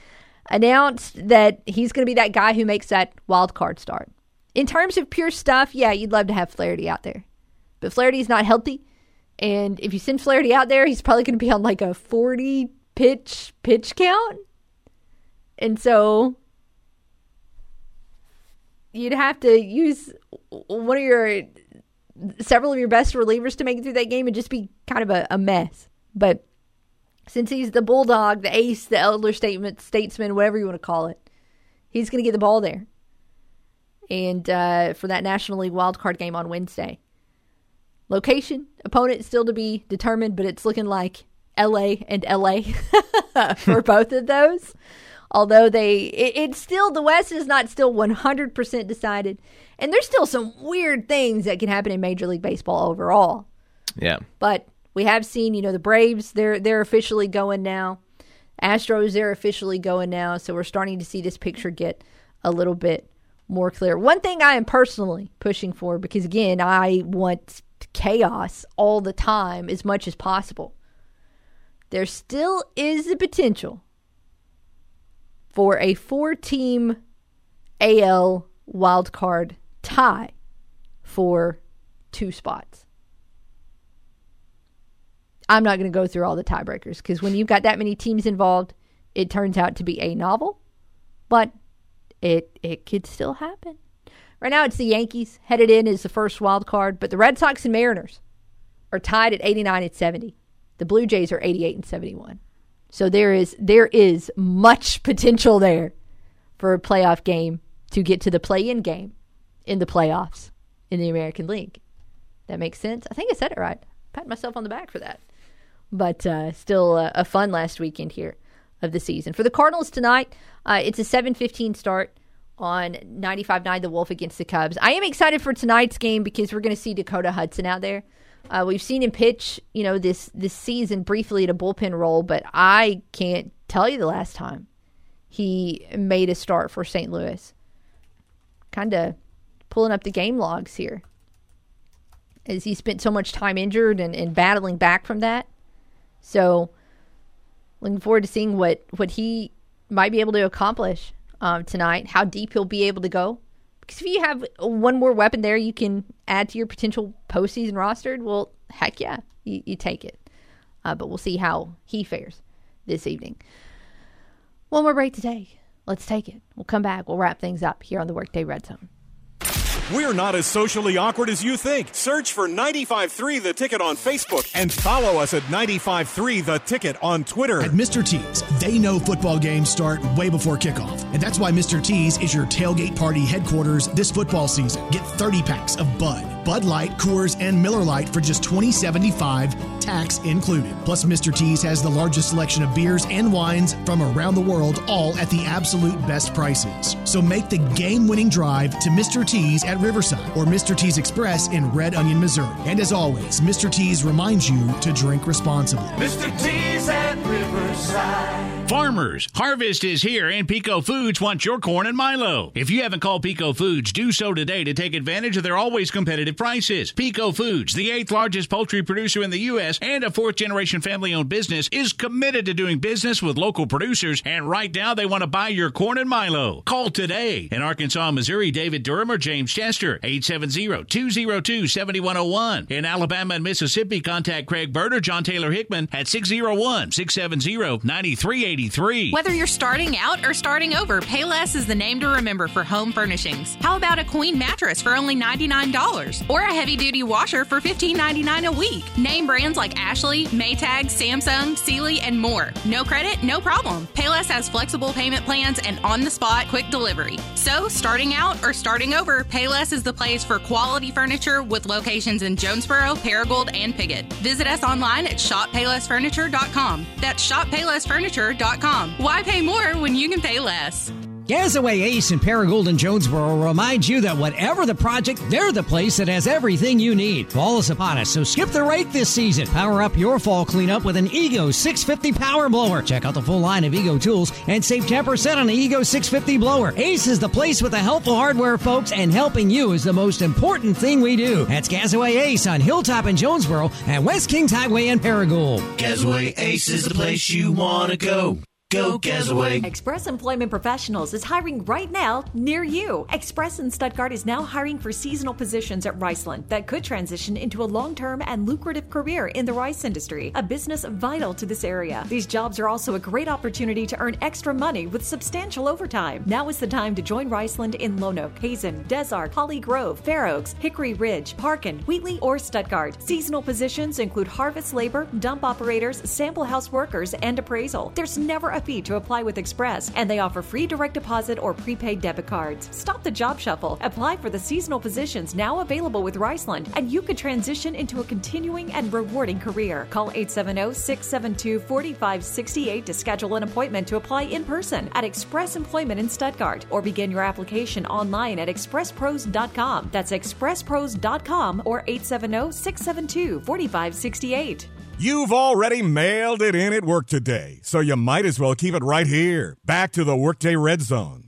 announced that he's going to be that guy who makes that wild card start. In terms of pure stuff, yeah, you'd love to have Flaherty out there. But Flaherty's not healthy. And if you send Flaherty out there, he's probably going to be on like a 40 pitch pitch count. And so you'd have to use one of your several of your best relievers to make it through that game and just be kind of a, a mess. But since he's the bulldog, the ace, the elder statement, statesman, whatever you want to call it, he's going to get the ball there. And uh, for that National League wildcard game on Wednesday. Location, opponent still to be determined, but it's looking like LA and LA *laughs* for *laughs* both of those. Although they, it, it's still, the West is not still 100% decided. And there's still some weird things that can happen in Major League Baseball overall. Yeah. But we have seen, you know, the Braves, they're they're officially going now. Astros, they're officially going now. So we're starting to see this picture get a little bit more clear. One thing I am personally pushing for, because again, I want chaos all the time as much as possible. There still is the potential for a four team AL wildcard tie for two spots. I'm not going to go through all the tiebreakers because when you've got that many teams involved, it turns out to be a novel, but it it could still happen. Right now, it's the Yankees headed in as the first wild card, but the Red Sox and Mariners are tied at 89 and 70. The Blue Jays are 88 and 71. So there is there is much potential there for a playoff game to get to the play-in game in the playoffs in the American League. That makes sense. I think I said it right. Pat myself on the back for that. But uh, still uh, a fun last weekend here of the season. For the Cardinals tonight, uh, it's a 7:15 start on 95-9 The Wolf against the Cubs. I am excited for tonight's game because we're going to see Dakota Hudson out there. Uh, we've seen him pitch, you know, this this season briefly at a bullpen role, but I can't tell you the last time he made a start for St. Louis. Kind of pulling up the game logs here as he spent so much time injured and, and battling back from that. So, looking forward to seeing what, what he might be able to accomplish um, tonight, how deep he'll be able to go. Because if you have one more weapon there you can add to your potential postseason roster, well, heck yeah, you, you take it. Uh, but we'll see how he fares this evening. One more break today. Let's take it. We'll come back. We'll wrap things up here on the Workday Red Zone. We're not as socially awkward as you think. Search for 953 The Ticket on Facebook and follow us at 953 The Ticket on Twitter. At Mr. T's, they know football games start way before kickoff. And that's why Mr. T's is your tailgate party headquarters this football season. Get 30 packs of Bud, Bud Light, Coors, and Miller Lite for just $20.75, tax included. Plus, Mr. T's has the largest selection of beers and wines from around the world, all at the absolute best prices. So make the game winning drive to Mr. T's at Riverside or Mr. T's Express in Red Onion, Missouri. And as always, Mr. T's reminds you to drink responsibly. Mr. T's at Riverside. Farmers, harvest is here and Peco Foods wants your corn and Milo. If you haven't called Peco Foods, do so today to take advantage of their always competitive prices. Peco Foods, the eighth largest poultry producer in the U.S. and a fourth generation family owned business, is committed to doing business with local producers and right now they want to buy your corn and Milo. Call today. In Arkansas, Missouri, David Durham or James Chester, 870-202-7101. In Alabama and Mississippi, contact Craig Bird or John Taylor Hickman at 601-670-9380. Whether you're starting out or starting over, Payless is the name to remember for home furnishings. How about a queen mattress for only $99 or a heavy-duty washer for $15.99 a week? Name brands like Ashley, Maytag, Samsung, Sealy, and more. No credit, no problem. Payless has flexible payment plans and on-the-spot quick delivery. So, starting out or starting over, Payless is the place for quality furniture with locations in Jonesboro, Paragould, and Piggott. Visit us online at shoppaylessfurniture.com. That's shoppaylessfurniture.com. Why pay more when you can pay less? Gasaway Ace in Paragould and Jonesboro reminds you that whatever the project, they're the place that has everything you need. Fall is upon us, so skip the rake this season. Power up your fall cleanup with an Ego 650 power blower. Check out the full line of Ego tools and save 10% on the Ego 650 blower. Ace is the place with the helpful hardware, folks, and helping you is the most important thing we do. That's Gasaway Ace on Hilltop in Jonesboro and West Kings Highway in Paragould. Gasaway Ace is the place you want to go. Go. Express Employment Professionals is hiring right now near you. Express in Stuttgart is now hiring for seasonal positions at Riceland that could transition into a long term and lucrative career in the rice industry, a business vital to this area. These jobs are also a great opportunity to earn extra money with substantial overtime. Now is the time to join Riceland in Lonoke, Hazen, Des Arc, Holly Grove, Fair Oaks, Hickory Ridge, Parkin, Wheatley, or Stuttgart. Seasonal positions include harvest labor, dump operators, sample house workers, and appraisal. There's never a fee to apply with Express, and they offer free direct deposit or prepaid debit cards. Stop the job shuffle. Apply for the seasonal positions now available with Riceland, and you could transition into a continuing and rewarding career. Call 870 672 4568 to schedule an appointment to apply in person at Express Employment in Stuttgart, or begin your application online at expresspros.com. That's expresspros.com or 870 672 4568. You've already mailed it in at work today, so you might as well keep it right here. Back to the Workday Red Zone.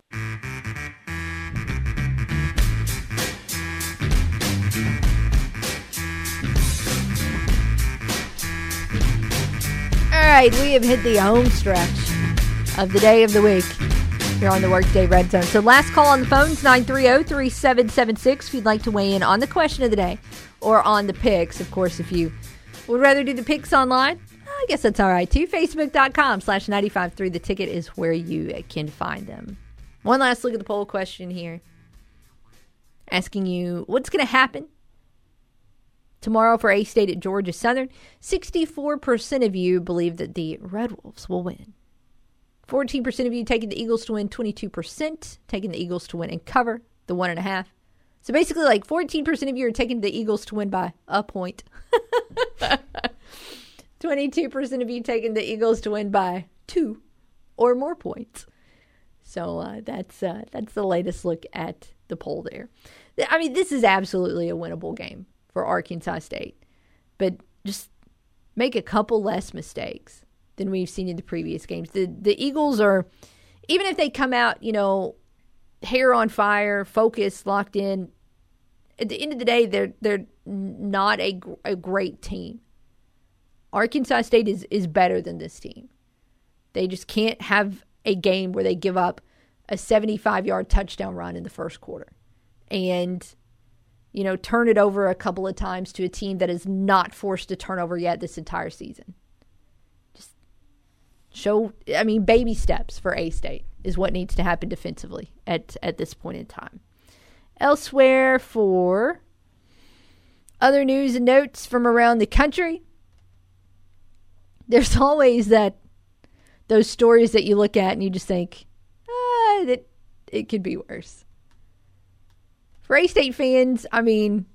All right, we have hit the home stretch of the day of the week here on the Workday Red Zone. So, last call on the phones 930 3776 if you'd like to weigh in on the question of the day or on the picks. Of course, if you would rather do the picks online, I guess that's all right too. Facebook.com slash 953. The ticket is where you can find them. One last look at the poll question here asking you what's going to happen tomorrow for A State at Georgia Southern. 64% of you believe that the Red Wolves will win. 14% of you taking the Eagles to win, 22% taking the Eagles to win and cover the one and a half. So basically, like 14% of you are taking the Eagles to win by a point. *laughs* 22% of you taking the Eagles to win by two or more points. So uh, that's uh, that's the latest look at the poll there. I mean, this is absolutely a winnable game for Arkansas State, but just make a couple less mistakes than we've seen in the previous games. The the Eagles are, even if they come out, you know, hair on fire, focused, locked in. At the end of the day, they're they're not a a great team. Arkansas State is is better than this team. They just can't have a game where they give up a 75 yard touchdown run in the first quarter and you know turn it over a couple of times to a team that is not forced to turnover yet this entire season just show i mean baby steps for a state is what needs to happen defensively at at this point in time elsewhere for other news and notes from around the country there's *laughs* always that those stories that you look at and you just think ah, that it could be worse for A State fans, I mean,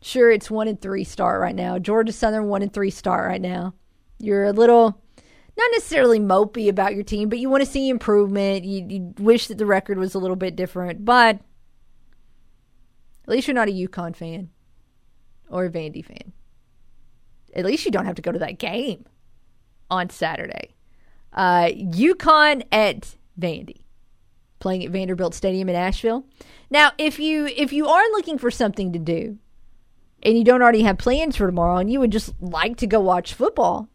sure, it's one and three start right now. Georgia Southern one and three start right now. You're a little, not necessarily mopey about your team, but you want to see improvement. You, you wish that the record was a little bit different, but at least you're not a UConn fan or a Vandy fan. At least you don't have to go to that game on Saturday. Uh, UConn at Vandy playing at Vanderbilt Stadium in Nashville. Now, if you if you are looking for something to do and you don't already have plans for tomorrow and you would just like to go watch football,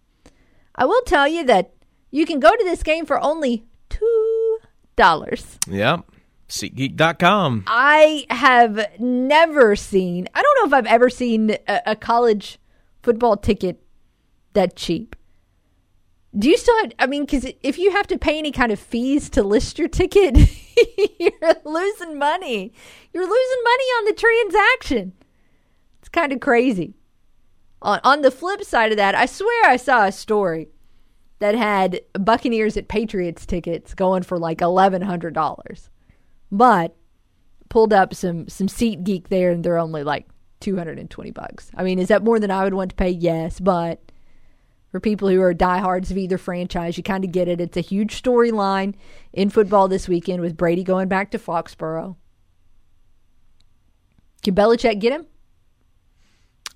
I will tell you that you can go to this game for only two dollars. Yep. SeatGeek.com. I have never seen. I don't know if I've ever seen a, a college football ticket that cheap. Do you still have, I mean, because if you have to pay any kind of fees to list your ticket, *laughs* you're losing money. You're losing money on the transaction. It's kind of crazy. On, on the flip side of that, I swear I saw a story that had Buccaneers at Patriots tickets going for like $1,100. But pulled up some, some SeatGeek there and they're only like 220 bucks. I mean, is that more than I would want to pay? Yes, but for people who are diehards of either franchise. You kind of get it. It's a huge storyline in football this weekend with Brady going back to Foxborough. Can Belichick get him?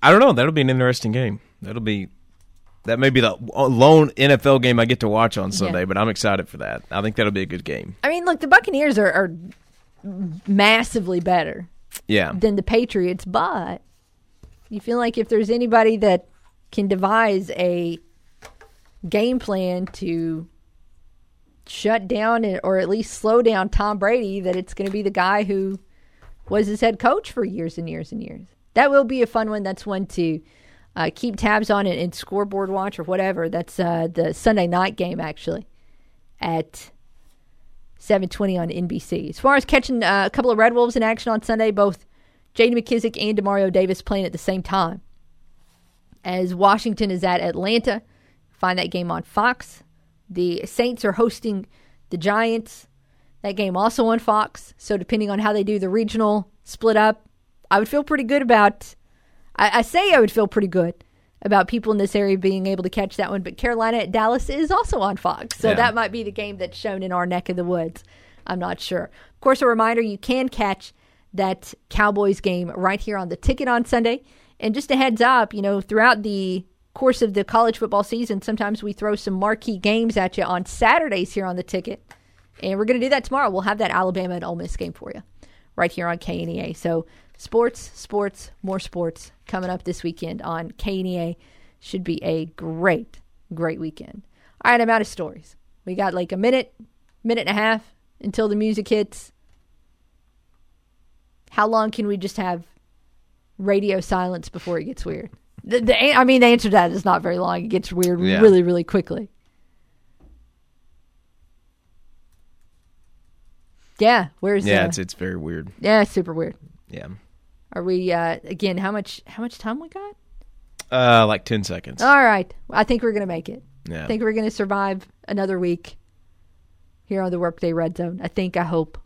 I don't know. That'll be an interesting game. That'll be that may be the lone NFL game I get to watch on Sunday, Yeah. but I'm excited for that. I think that'll be a good game. I mean, look, the Buccaneers are, are massively better Yeah. than the Patriots, but you feel like if there's anybody that can devise a game plan to shut down or at least slow down Tom Brady, that it's going to be the guy who was his head coach for years and years and years. That will be a fun one. That's one to uh, keep tabs on it and scoreboard watch or whatever. That's uh, the Sunday night game actually at 7:20 on NBC. As far as catching uh, a couple of Red Wolves in action on Sunday, both J.D. McKissic and Demario Davis playing at the same time. As Washington is at Atlanta, find that game on Fox. The Saints are hosting the Giants. That game also on Fox. So depending on how they do the regional split up, I would feel pretty good about. I, I say I would feel pretty good about people in this area being able to catch that one. But Carolina at Dallas is also on Fox. So Yeah. that might be the game that's shown in our neck of the woods. I'm not sure. Of course, a reminder you can catch that Cowboys game right here on the ticket on Sunday. And just a heads up, you know, throughout the course of the college football season, sometimes we throw some marquee games at you on Saturdays here on the ticket. And we're going to do that tomorrow. We'll have that Alabama and Ole Miss game for you right here on KNEA. So, sports, sports, more sports coming up this weekend on KNEA. Should be a great, great weekend. All right, I'm out of stories. We got like a minute, minute and a half until the music hits. How long can we just have radio silence before it gets weird? The, the, I mean, the answer to that is not very long. It gets weird Yeah. really, really quickly. Yeah, where's yeah, uh, it's it's very weird. yeah, super weird. Yeah. Are we uh again? How much? How much time we got? Uh, like ten seconds. All right, I think we're gonna make it. Yeah. I think we're gonna survive another week here on the Workday Red Zone. I think. I hope.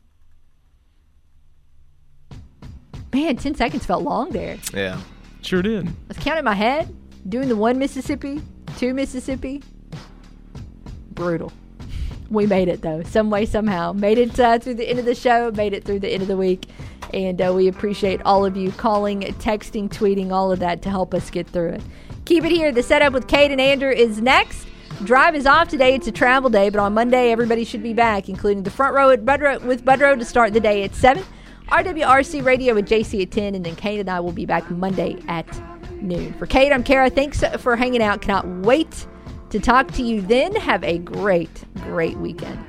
Man, ten seconds felt long there. Yeah. Sure did. I was counting my head, doing the one Mississippi, two Mississippi. Brutal. We made it though, some way, somehow. Made it uh, through the end of the show, made it through the end of the week. And uh, we appreciate all of you calling, texting, tweeting, all of that to help us get through it. Keep it here. The setup with Kate and Andrew is next. Drive is off today. It's a travel day, but on Monday, everybody should be back, including the front row at Budrow, with Budrow to start the day at 7. RWRC Radio with JC at 10, and then Cade and I will be back Monday at noon. For Cade, I'm Kara. Thanks for hanging out. Cannot wait to talk to you then. Have a great, great weekend.